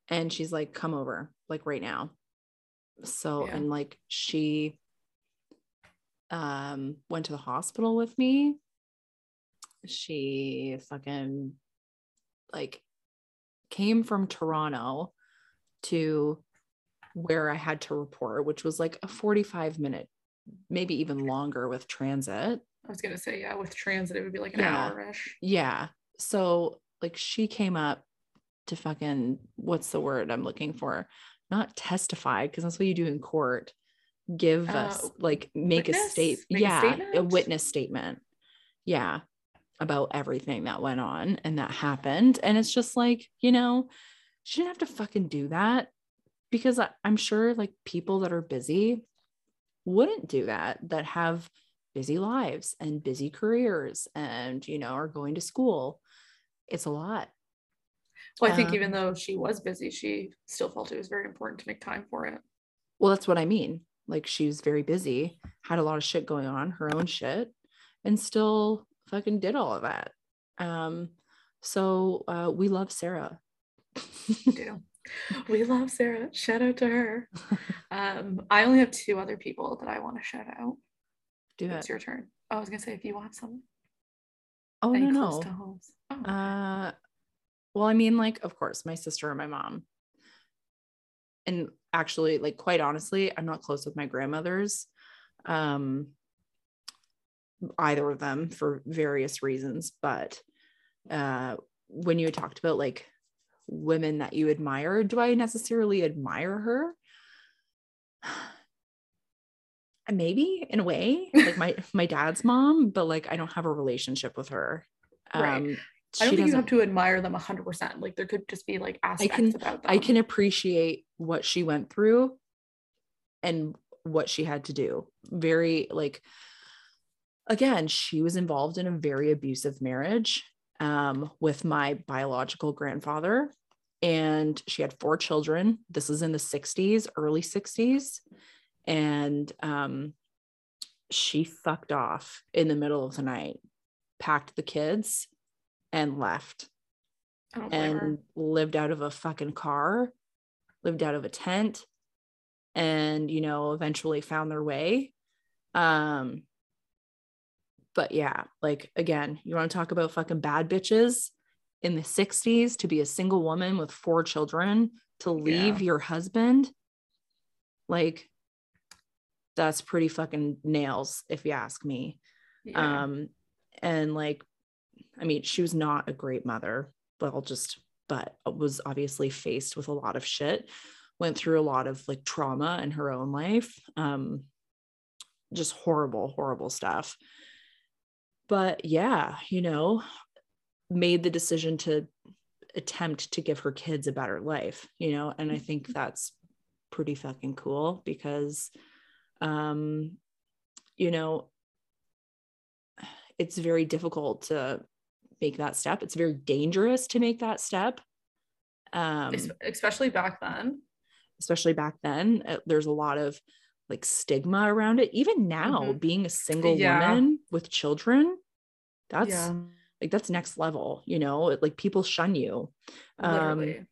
and she's like come over like right now so Yeah. and like she um went to the hospital with me she fucking like came from toronto to where i had to report which was like a 45 minute maybe even longer with transit. I was gonna say, yeah, with transit, it would be like an Yeah. hour-ish. yeah. So like she came up to fucking what's the word i'm looking for? Not testify because that's what you do in court. Give us Uh, like make a state Make yeah a statement? witness statement. Yeah about everything that went on and that happened. And it's just like you know she didn't have to fucking do that because i'm sure like people that are busy wouldn't do that that have busy lives and busy careers and you know are going to school. It's a lot. Well, I think Um, even though she was busy, she still felt it was very important to make time for it. well that's what i mean. Like she was very busy had a lot of shit going on her own shit and still fucking did all of that. Um so uh we love sarah. We do. we love Sarah. Shout out to her. Um, I only have two other people that I want to shout out. do It's it your turn. I was gonna say if you want some. oh no no. Oh, Uh, well, I mean, like, of course, my sister and my mom. And actually, like, quite honestly, I'm not close with my grandmothers. Um, either of them for various reasons, but uh, when you talked about like women that you admire, do I necessarily admire her? Maybe in a way, like my my dad's mom, but like I don't have a relationship with her. Right. Um, I don't think you have to admire them 100%. Like there could just be like aspects can- about them. I can appreciate what she went through and what she had to do. Very like again, she was involved in a very abusive marriage um, with my biological grandfather. And she had four children. This is in the 60s, early 60s. And um, she fucked off in the middle of the night, packed the kids, and left her. and lived out of a fucking car, lived out of a tent, and you know, eventually found their way. Um, but yeah, like again, you want to talk about fucking bad bitches? In the 60s to be a single woman with four children to leave Yeah. your husband, like that's pretty fucking nails, if you ask me. Yeah. um and like i mean she was not a great mother but i'll just but was obviously faced with a lot of shit. Went through a lot of like trauma in her own life. Um just horrible horrible stuff but yeah you know made the decision to attempt to give her kids a better life you know and i think that's pretty fucking cool because um you know it's very difficult to make that step. It's very dangerous to make that step. Um, Especially back then. especially back then, uh, there's a lot of like stigma around it. Even now, Mhm. being a single Yeah. woman with children, that's yeah. like that's next level, you know, like people shun you. Um,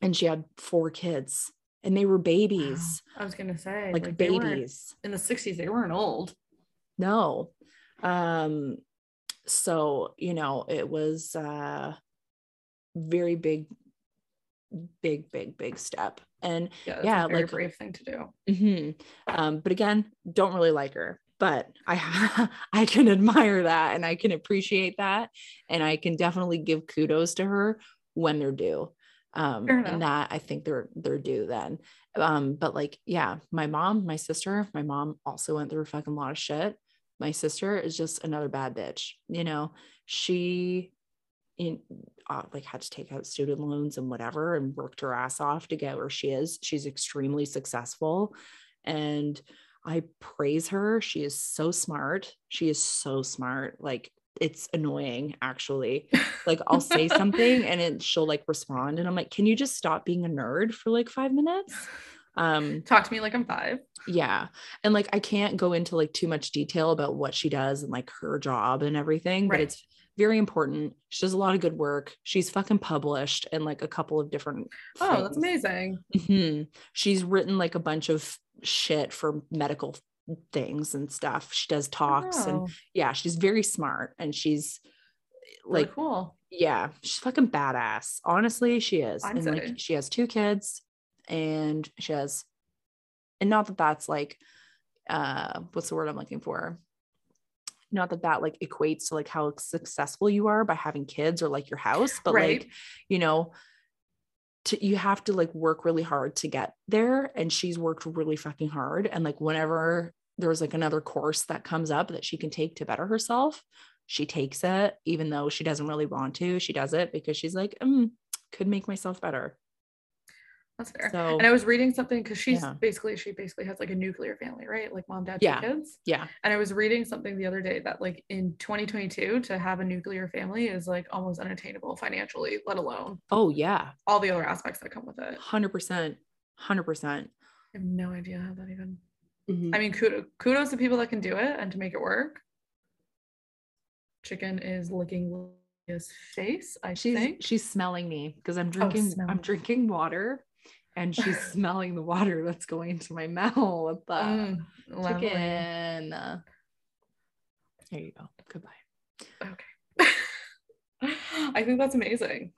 and she had four kids and they were babies, I was gonna say like, weren't- babies. in the 60s. They weren't old. no um so you know it was uh very big big big big step and Yeah. Yeah, like- brave thing to do. mhm. um but again don't really like her but i i can admire that and i can appreciate that and i can definitely give kudos to her when they're due um and that i think they're they're due then um but like yeah my mom my sister my mom also went through a fucking lot of shit my sister is just another bad bitch you know she in uh, like had to take out student loans and whatever and worked her ass off to get where she is she's extremely successful and i praise her she is so smart she is so smart like it's annoying actually. Like I'll say something and it she'll like respond and I'm like, "Can you just stop being a nerd for like 5 minutes?" Um Talk to me like I'm five. yeah. And like I can't go into like too much detail about what she does and like her job and everything, but it's very important. She does a lot of good work. She's fucking published in like a couple of different Oh, that's things. amazing. Mhm. She's written like a bunch of shit for medical things and stuff. She does talks and Oh, yeah, she's very smart and she's really like cool. yeah, she's fucking badass. Honestly, she is. I'd and like she has two kids and she has and not that that's like uh what's the word I'm looking for? Not that that like equates to like how successful you are by having kids or like your house, but Right. like, you know, to, you have to like work really hard to get there and she's worked really fucking hard and like whenever there's like another course that comes up that she can take to better herself she takes it even though she doesn't really want to she does it because she's like mm, could make myself better That's fair. so And I was reading something because she's Yeah. basically she basically has like a nuclear family, right? Like mom, dad, Yeah. two kids. yeah And I was reading something the other day that like in 2022 to have a nuclear family is like almost unattainable financially, let alone oh yeah all the other aspects that come with it. 100% 100% I have no idea how that even. Mhm. I mean, kudos, kudos to people that can do it and to make it work. Chicken is licking his face. I she's think. she's smelling me because i'm drinking i'm drinking water and she's smelling the water that's going into my mouth with the Mm, chicken. Uh, There you go. Goodbye. Okay. I think that's amazing.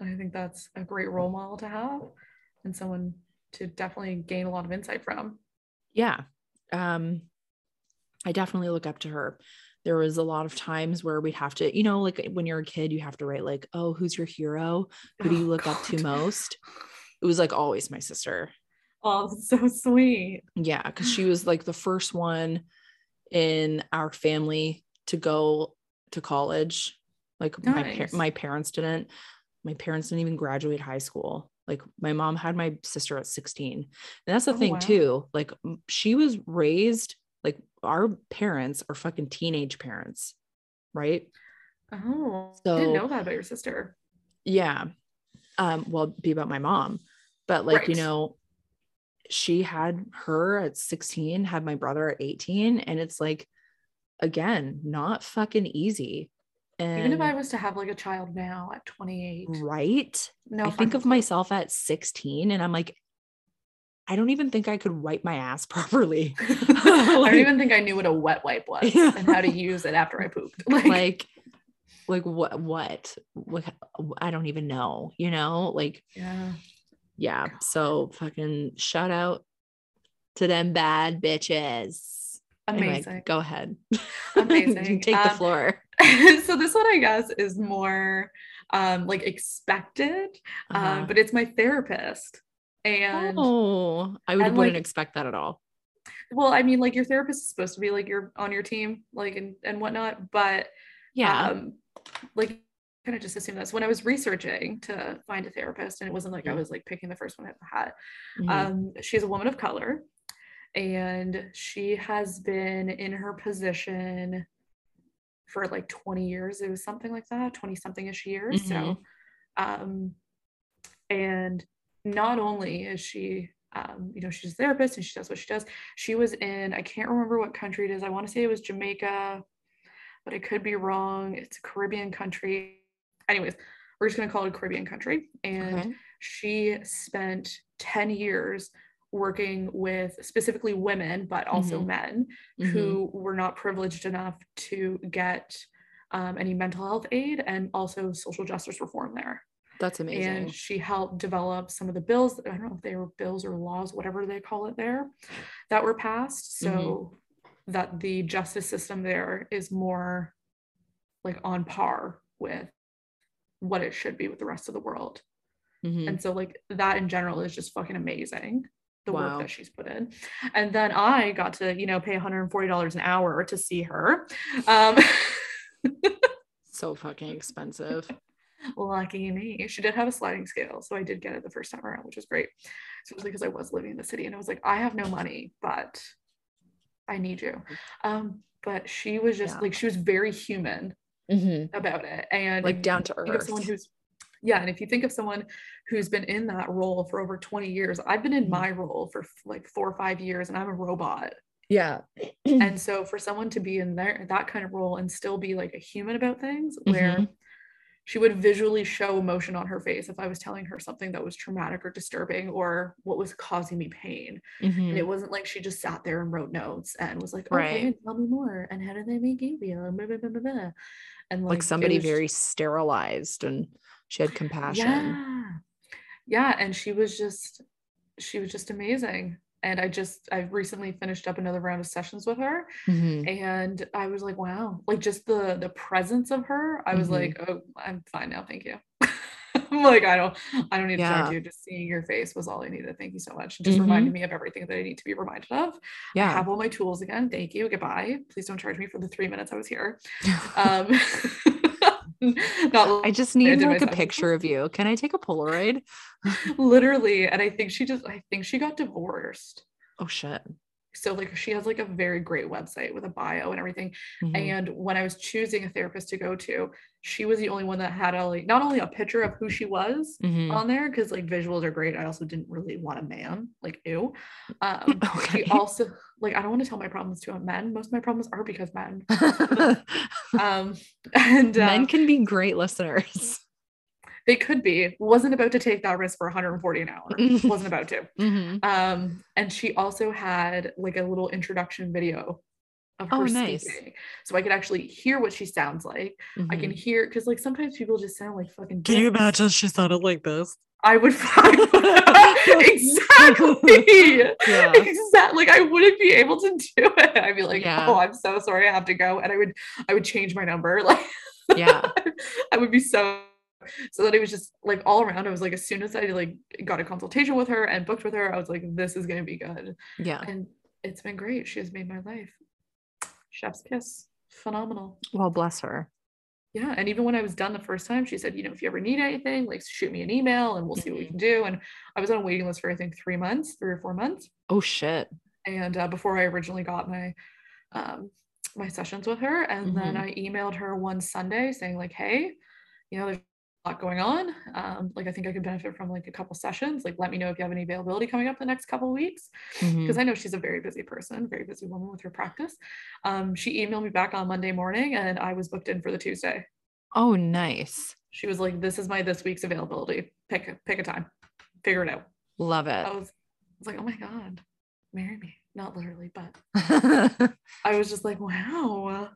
I think that's a great role model to have and someone to definitely gain a lot of insight from. Yeah. Um, I definitely look up to her. There was a lot of times where we'd have to, you know, like when you're a kid, you have to write like, oh, who's your hero? Who do you Oh, look up to most? It was like always my sister. Oh, so sweet. Yeah, because she was like the first one in our family to go to college. Like my par- my parents didn't. My parents didn't even graduate high school. Like my mom had my sister at 16. And that's the Oh, thing wow. too. Like she was raised like our parents are fucking teenage parents, right? Oh, I So- didn't know that about your sister. Yeah. Um, well, be about my mom. But like, you know, she had her at 16, had my brother at 18. And it's like, again, not fucking easy. And Even if I was to have like a child now at 28, right. no, I think of myself at 16 and I'm like, I don't even think I could wipe my ass properly. I don't even think I knew what a wet wipe was Yeah. and how to use it after I pooped. Like, like, like what, what, what, I don't even know, you know, like, yeah. Yeah so fucking shout out to them bad bitches Anyway, Amazing. go ahead Amazing. take the Um, floor so this one I guess is more um like expected. Uh-huh. Um, but it's my therapist. And oh i would, and, wouldn't like- expect that at all well, I mean, like your therapist is supposed to be like you're on your team, like and, and whatnot, but yeah um like kind of just assume this when I was researching to find a therapist, and it wasn't like I Mhm. was like picking the first one out of the hat. Mhm. Um, she's a woman of color, and she has been in her position for like 20 years. It was something like that, 20 something ish years. So, um, and not only is she, um, you know, she's a therapist and she does what she does. She was in, I can't remember what country it is. I want to say it was Jamaica, but I could be wrong. It's a Caribbean country. Anyways, we're just going to call it a Caribbean country. And okay. she spent 10 years working with specifically women, but also Mhm. men Mhm. who were not privileged enough to get um, any mental health aid and also social justice reform there. that's amazing And she helped develop some of the bills, I don't know if they were bills or laws, whatever they call it there, that were passed. So Mm-hmm. that the justice system there is more like on par with what it should be with the rest of the world. Mhm. And so like that in general is just fucking amazing. The Wow. work that she's put in. And then I got to, you know, pay $140 an hour to see her. Um so fucking expensive lucky me. She did have a sliding scale, so I did get it the first time around, which was great. Especially because I was living in the city and I was like, I have no money, but I need you. Um, but she was just Yeah. like she was very human Mhm. about it. And Like down to think of someone who's yeah, and if you think of someone who's been in that role for over 20 years, I've been in Mhm. my role for like four or five years and I'm a robot. Yeah. And so for someone to be in there that kind of role and still be like a human about things where Mhm. she would visually show emotion on her face if I was telling her something that was traumatic or disturbing or what was causing me pain. Mhm. And it wasn't like she just sat there and wrote notes and was like, Right. okay, tell me more. And how did they make you feel? Blah, blah, blah. And like it somebody was- very sterilized and she had compassion. Yeah. Yeah. And she was just, she was just amazing. And I just, I recently finished up another round of sessions with her. Mhm. And I was like, wow, like just the the presence of her. I was Mhm. like, oh, I'm fine now, thank you. Like, I don't, I don't need to talk to you. Just seeing your face was all I needed. Thank you so much. It just Mhm. reminded me of everything that I need to be reminded of. Yeah. I Yeah. have all my tools again. Thank you. Goodbye. Please don't charge me for the three minutes I was here. Um, not I just need did like a picture of you. Can I take a Polaroid? literally. And I think she just, I think she got divorced. Oh shit. So like she has like a very great website with a bio and everything. Mhm. And when I was choosing a therapist to go to, she was the only one that had a like not only a picture of who she was Mhm. on there because like visuals are great. I also didn't really want a man, like ew. Um, Okay. she also like I don't want to tell my problems to a men. Most of my problems are because men. Um, and uh, Men can be great listeners. They could be. Wasn't about to take that risk for 140 an hour. Wasn't about to. Mhm. Um, and she also had like a little introduction video of her Oh, nice. speaking, so I could actually hear what she sounds like. I can Mhm. hear because like sometimes people just sound like fucking. Can you imagine she sounded like this? I would exactly. Yeah. Exactly. Like I wouldn't be able to do it. I'd be like, Yeah. oh, I'm so sorry, I have to go, and I would, I would change my number. Like, Yeah. I would be so. So that it was just like all around. I was like, as soon as I like got a consultation with her and booked with her, I was like, this is gonna be good, Yeah. and it's been great. She has made my life. Chef's kiss, phenomenal. Well, bless her. Yeah, and even when I was done the first time, she said, you know, if you ever need anything, like shoot me an email and we'll see what we Mhm. can do. And I was on a waiting list for I think three months, three or four months. Oh shit. And uh, before I originally got my um, my sessions with her, and then Mhm. I emailed her one Sunday saying like, hey, you know, there's lot going on. Um, like I think I could benefit from like a couple sessions. Like, let me know if you have any availability coming up the next couple weeks because I know she's a very busy person, very busy woman with her practice. Um, she emailed me back on Monday morning, and I was booked in for the Tuesday. Oh, nice. She was like, "This is my this week's availability. Pick a pick a time, figure it out." Love it. I was, I was like, "Oh my god, marry me." Not literally, but I was just like, "Wow."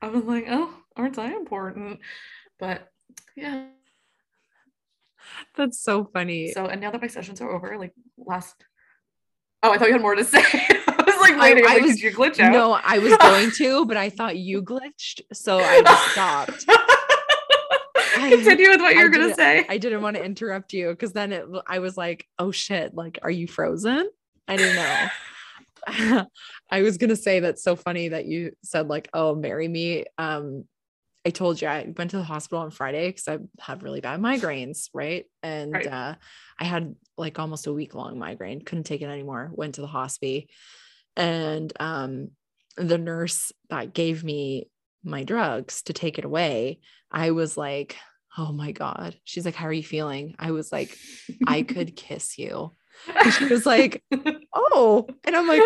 I was like, "Oh, aren't I important?" But yeah. That's so funny. So and now that my sessions are over, like last. Oh, I thought you had more to say. I was like, I- waiting. I like, was- did you glitch out? no, I was going to, but I thought you glitched, so I just stopped. Continue with what you I were gonna say. I didn't want to interrupt you because then it, I was like, oh shit, like, are you frozen? I didn't know. I was gonna say that's so funny that you said like, oh, marry me. Um, I told you I went to the hospital on Friday because I had really bad migraines, right? And Right. uh, I had like almost a week long migraine, couldn't take it anymore. Went to the hospital, and um, the nurse that gave me my drugs to take it away, I was like, oh my god. She's like, how are you feeling? I was like, I could kiss you. And she was like, oh, and I'm like,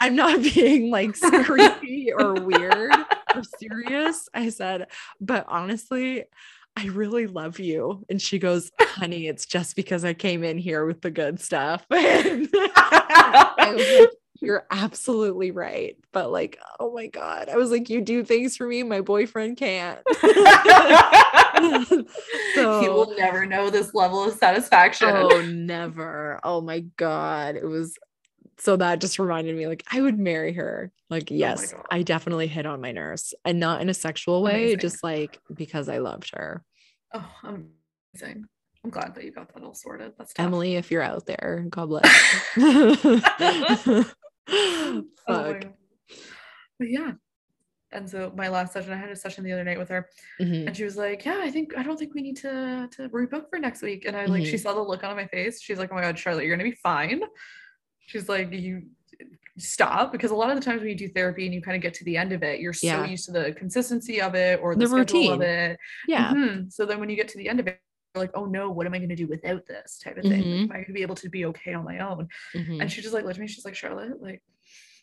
I'm not being like creepy or weird or serious. I said, but honestly, I really love you. And she goes, honey, it's just because I came in here with the good stuff. And I was like, you're absolutely right. But like, oh my God. I was like, you do things for me, my boyfriend can't. he will never know this level of satisfaction. Oh, never. Oh my God. It was so that just reminded me like I would marry her. Like, yes, God. I definitely hit on my nurse and not in a sexual way, Amazing. just like because I loved her. Oh, amazing. I'm glad that you got that all sorted. That's tough. Emily, if you're out there, God bless. Oh Fuck. God. But yeah. And so my last session, I had a session the other night with her, Mhm. and she was like, "Yeah, I think I don't think we need to to rebook for next week." And I like, she Mhm. saw the look on my face. She's like, "Oh my god, Charlotte, you're gonna be fine." She's like, "You stop because a lot of the times when you do therapy and you kind of get to the end of it, you're so Yeah. used to the consistency of it or the, The schedule of routine. it. Yeah. Mhm. So then when you get to the end of it, you're like, oh no, what am I going to do without this type of thing? Like, Mhm. am I going to be able to be okay on my own? Mhm. And she just like looked at me. She's like, Charlotte, like,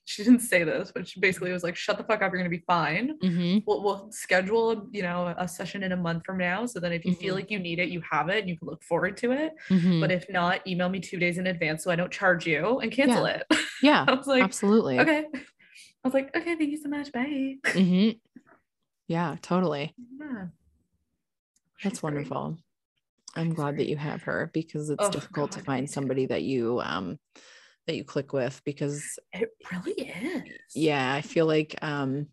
she didn't say this, but she basically was like, shut the fuck up. You're going to be fine. Mhm. We'll, we'll schedule, you know, a session in a month from now. So then if you feel Mhm. like you need it, you have it and you can look forward to it. Mhm. But if not, email me two days in advance so I don't charge you and cancel it. yeah, I was like, absolutely. okay. I was like, okay, thank you so much. Bye. hmm Yeah, totally. Yeah. She's That's great. wonderful. I'm glad that you have her because it's Oh, difficult to God, me find somebody that you um that you click with because It really is. yeah, I feel like um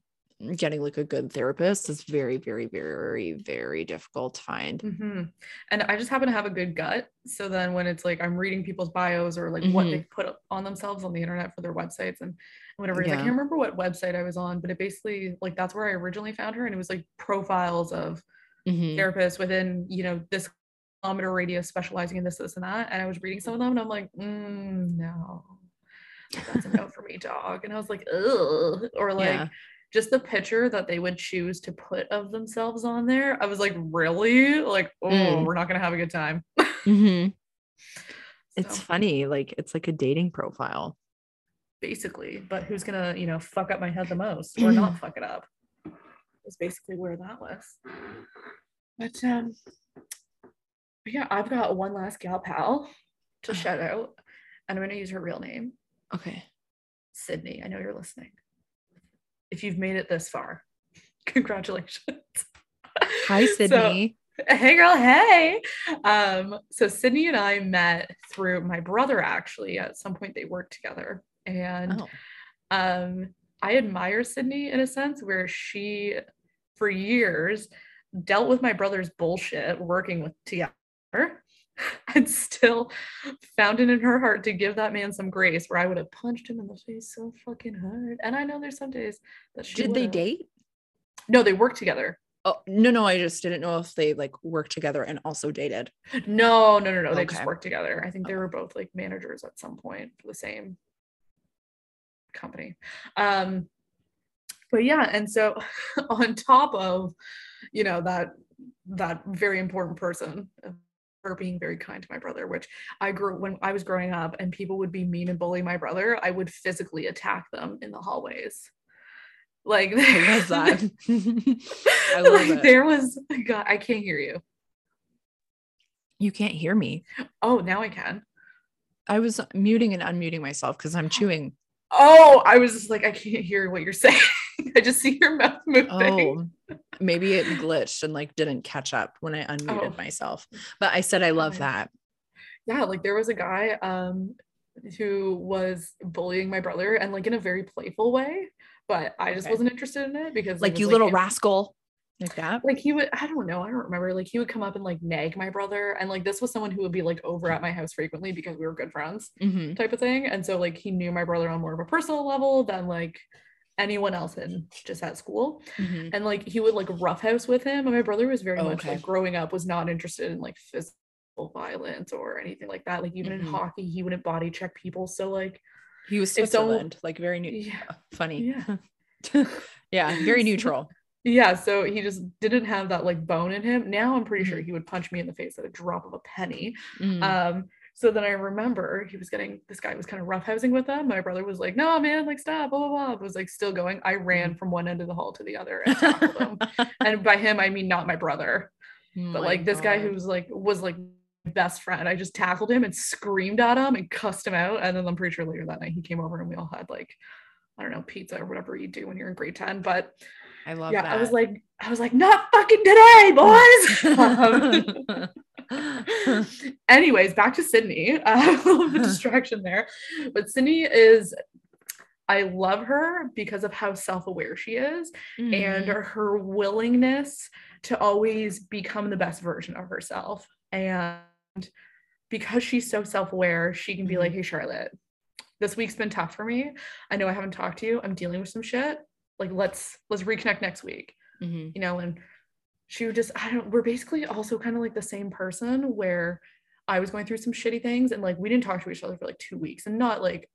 getting like a good therapist is very very very very difficult to find. hmm And I just happen to have a good gut. So then when it's like I'm reading people's bios or like what Mhm. they put on themselves on the internet for their websites and whatever, is. I can't remember what website I was on, but it basically like that's where I originally found her. And it was like profiles of Mhm. therapists within, you know, this kilometer radius specializing in this, this, and that. And I was reading some of them and I'm like, mm, no, that's a no for me, dog. And I was like, ugh. Or like Yeah. just the picture that they would choose to put of themselves on there. I was like, really? Like, oh, Mm. we're not gonna have a good time. Mhm. It's So, funny, like it's like a dating profile. basically, but who's gonna, you know, fuck up my head the most or not fuck it up? Is basically where that was. But um yeah, I've got one last gal pal to Uh-huh. shout out, and I'm gonna use her real name, Okay. Sydney. I know you're listening. If you've made it this far, congratulations. Hi So- Sydney. hey girl hey um so sydney and i met through my brother actually at some point they worked together and oh. um i admire sydney in a sense where she for years dealt with my brother's bullshit working with together and still found it in her heart to give that man some grace where i would have punched him in the face so fucking hard and i know there's some days that she Did they date? no they worked together Oh no, no, I just didn't know if they like worked together and also dated. No, no, no, no. They just worked together. I think they were both like managers at some point for the same company. Um, but yeah, and so on top of, you know, that that very important person for being very kind to my brother, which I grew when I was growing up and people would be mean and bully my brother, I would physically attack them in the hallways. Like I love that. I love like, it. There was God, I can't hear you. you can't hear me. Oh, now I can. I was muting and unmuting myself because I'm chewing. Oh, I was just like, I can't hear what you're saying. I just see your mouth moving. Oh, maybe it glitched and like didn't catch up when I unmuted Oh. myself. But I said I love that. Yeah, like there was a guy um who was bullying my brother and like in a very playful way, but I just Okay. wasn't interested in it because Like you little him- rascal. Like that. Like he would, I don't know, I don't remember. Like he would come up and like nag my brother, and like this was someone who would be like over at my house frequently because we were good friends, hmm type of thing. And so like he knew my brother on more of a personal level than like anyone else in just at school. hmm and like he would like roughhouse with him and my brother was very Oh, much okay. like growing up was not interested in like physical violence or anything like that like even Mhm. in hockey he wouldn't body check people so like He was Switzerland, like very new. yeah Funny. yeah yeah, very neutral. yeah so he just didn't have that like bone in him now i'm pretty sure Mhm. he would punch me in the face at a drop of a penny Mm. um so then I remember he was getting this guy was kind of roughhousing with them. My brother was like, "No, man, like stop!" Blah blah blah. It was like still going. I ran Mm-hmm. from one end of the hall to the other and tackled him. and by him, I mean not my brother. Oh but like this guy God. who's like was like best friend i just tackled him and screamed at him and cussed him out and then i'm pretty sure later that night he came over and we all had like i don't know pizza or whatever you do when you're in grade 10 but I love yeah that. i was like i was like not fucking today boys Um, anyways back to sydney uh, a little bit of distraction there but sydney is i love her because of how self-aware she is and Mhm. her willingness to always become the best version of herself. And because she's so self-aware, she can be like, "Hey Charlotte, this week's been tough for me. I know I haven't talked to you. I'm dealing with some shit. Like let's let's reconnect next week." Mhm. You know, and she would just I don't we're basically also kind of like the same person where I was going through some shitty things and like we didn't talk to each other for like 2 weeks and not like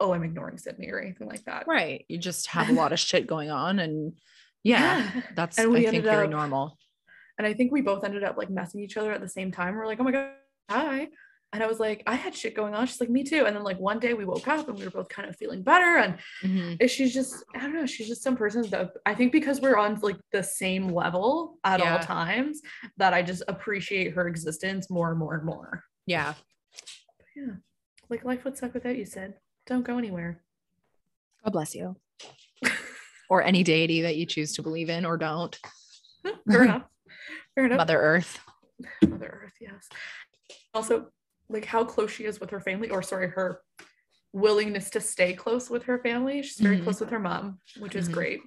oh, I'm ignoring Sydney or anything like that. Right. You just have a lot of shit going on. And yeah, Yeah. that's, And I think, very up- normal. And I think we both ended up like messing each other at the same time. We're like, oh my God, hi. And I was like, I had shit going on. She's like, me too. And then like one day we woke up and we were both kind of feeling better. And Mhm. she's just, I don't know, she's just some person that I think because we're on like the same level at Yeah. all times, that I just appreciate her existence more and more and more. Yeah. Yeah. Like life would suck without you, Sid. Don't go anywhere. God bless you. or any deity that you choose to believe in or don't. Fair enough. Fair enough. Mother Earth. Mother Earth, yes. Also, like how close she is with her family, or sorry, her willingness to stay close with her family. She's very Mhm. close with her mom, which is Mhm. great.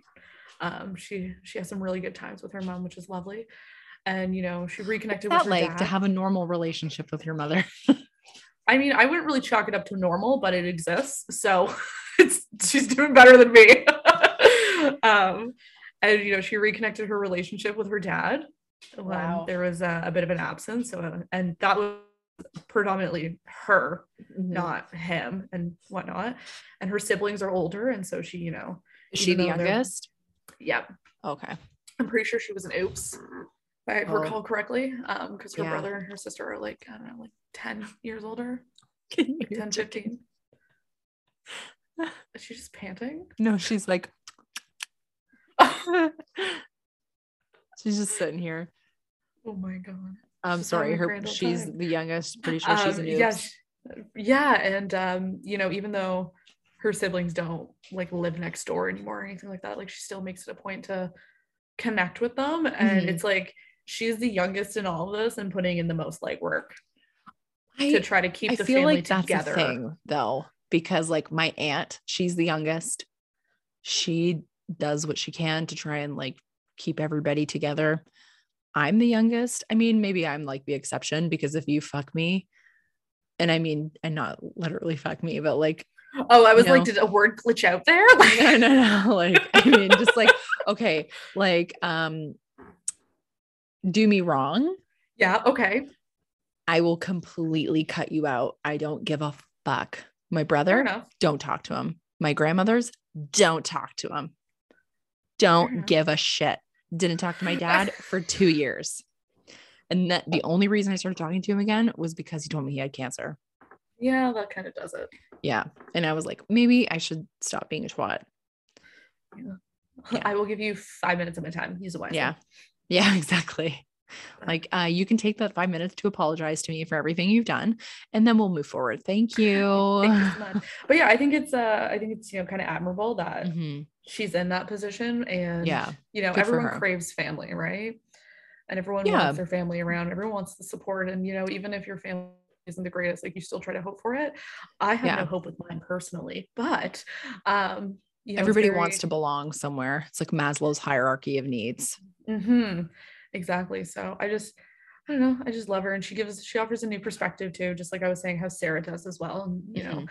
Um, she she has some really good times with her mom, which is lovely. And you know, she reconnected What's with that her like dad. to have a normal relationship with your mother? I mean, I wouldn't really chalk it up to normal, but it exists. So it's she's doing better than me. um, and you know, she reconnected her relationship with her dad when Wow. there was a, a bit of an absence. So, and that was predominantly her, Mm-hmm. not him, and whatnot. And her siblings are older, and so she, you know, Is she the youngest? yeah, Okay. I'm pretty sure she was an oops, if I Oh. recall correctly. Um, because her Yeah. brother and her sister are like I don't know, like ten years older, Can like 10, 15. Is she just panting? No, she's like, she's just sitting here. Oh my god. I'm sorry, her she's time. the youngest. Pretty sure she's Um, yes. Yeah, and um, you know, even though her siblings don't like live next door anymore or anything like that, like she still makes it a point to connect with them. And Mhm. it's like she's the youngest in all of this and putting in the most like work I, to try to keep I the feel family like that's together. thing though, because like my aunt, she's the youngest. She does what she can to try and like keep everybody together. I'm the youngest. I mean, maybe I'm like the exception because if you fuck me, and I mean, and not literally fuck me, but like Oh, I was No. like, did a word glitch out there? no, no, no. Like, I mean, just like, okay, like, um, do me wrong. yeah, okay. I will completely cut you out. I don't give a fuck. My brother, don't talk to him. My grandmother's, don't talk to him. Don't give a shit. Didn't talk to my dad for two years. And that the only reason I started talking to him again was because he told me he had cancer. Yeah, that kind of does it. Yeah. And I was like, maybe I should stop being a twat. Yeah. I will give you five minutes of my time. Use it wisely. Yeah. Yeah, exactly. Like uh, you can take that five minutes to apologize to me for everything you've done, and then we'll move forward. Thank you. Thank you so much. But yeah, I think it's uh I think it's you know kind of admirable that Mhm. She's in that position and Yeah. you know good everyone craves family right and everyone Yeah. wants their family around everyone wants the support and you know even if your family isn't the greatest like you still try to hope for it i have Yeah. no hope with mine personally but um you know, Everybody wants to belong somewhere. It's like Maslow's hierarchy of needs. Mhm. exactly so i just i don't know i just love her and she gives she offers a new perspective too just like i was saying how sarah does as well and you know Mhm.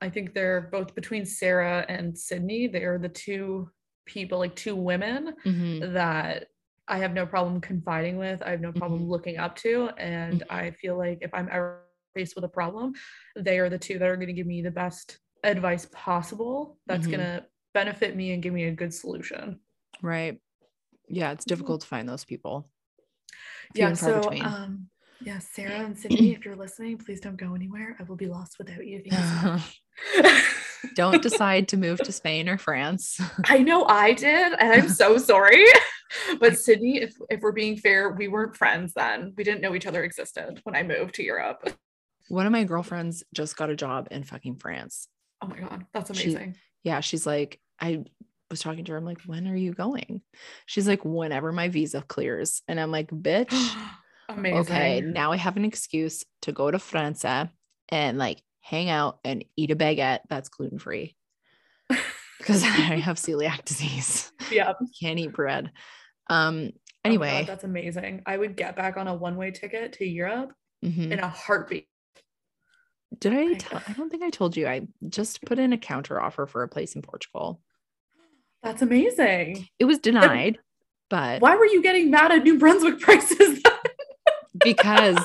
I think they're both between Sarah and Sydney. They're the two people, like two women Mhm. that I have no problem confiding with. I have no problem Mhm. looking up to. And I feel like if I'm ever faced with a problem, they are the two that are going to give me the best advice possible that's Mhm. going to benefit me and give me a good solution. Right. Yeah, it's Mhm. difficult to find those people. Few yeah. So, um, yeah, Sarah and Sydney, if you're listening, please don't go anywhere. I will be lost without you. Thank you so much. Don't decide to move to Spain or France. I know I did, and I'm so sorry. But Sydney, if if we're being fair, we weren't friends then. We didn't know each other existed when I moved to Europe. One of my girlfriends just got a job in fucking France. Oh my god, that's She- amazing. Yeah, she's like, I was talking to her. I'm like, when are you going? She's like, whenever my visa clears. And I'm like, bitch, amazing. okay, now I have an excuse to go to France and like hang out and eat a baguette that's gluten free because I have celiac disease. Yeah. Can't eat bread. Um. Oh God, Anyway, that's amazing. I would get back on a one-way ticket to Europe mhm. in a heartbeat. did I? I- Tell, I don't think I told you. I just put in a counter offer for a place in Portugal. That's amazing. It was denied, but Why were you getting mad at New Brunswick prices? Because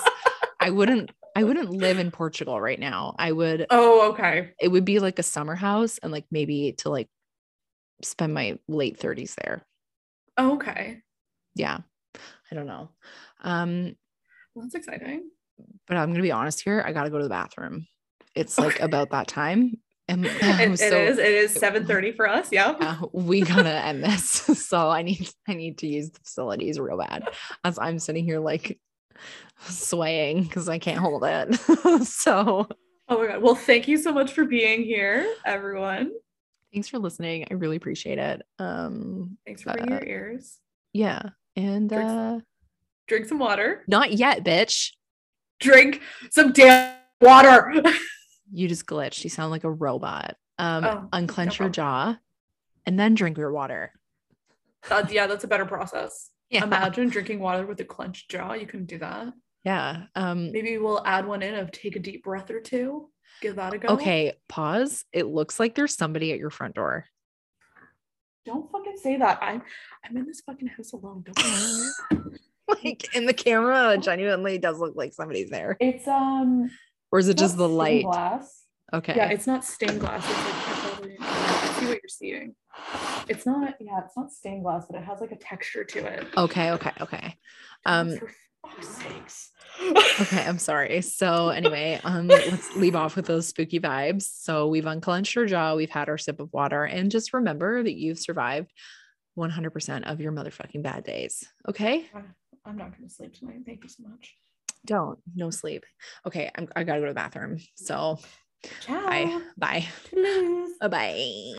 I wouldn't I wouldn't live in Portugal right now. I would Oh, okay. it would be like a summer house and like maybe to like spend my late 30s there. Okay. Yeah. I don't know. Um that's exciting. but I'm going to be honest here, I got to go to the bathroom. It's like Okay. about that time. And It, it so- is. It is 7:30 for us. Yeah. yeah, we gotta end this. So I need I need to use the facilities real bad as I'm sitting here like swaying because I can't hold it. so Oh my god. Well, thank you so much for being here, everyone. thanks for listening. I really appreciate it. Um Thanks for bringing Uh, your ears. yeah. And Drinks- uh Drink some water. not yet, bitch. Drink some damn water. You just glitched. You sound like a robot. Um Oh, unclench no your jaw and then drink your water. Yeah, that's a better process. Yeah. Imagine drinking water with a clenched jaw. You couldn't do that. Yeah. Um Maybe we'll add one in of take a deep breath or two. Give that a go. okay, pause. It looks like there's somebody at your front door. Don't fucking say that. I'm I'm in this fucking house alone. Don't like in the camera, it genuinely does look like somebody's there. It's um Or is it just the light? glass. Okay. Yeah, it's not stained glass. It's like I see what you're seeing. It's not, yeah, it's not stained glass, but it has like a texture to it. okay. Okay. Okay. Um, For fuck's sakes. okay. I'm sorry. So anyway, um, let's leave off with those spooky vibes. So we've unclenched our jaw, we've had our sip of water, and just remember that you've survived 100% of your motherfucking bad days. Okay. I'm not gonna sleep tonight. Thank you so much. Don't. No sleep. Okay. I'm, I gotta go to the bathroom. So Ciao. bye. Bye. Bye. Bye.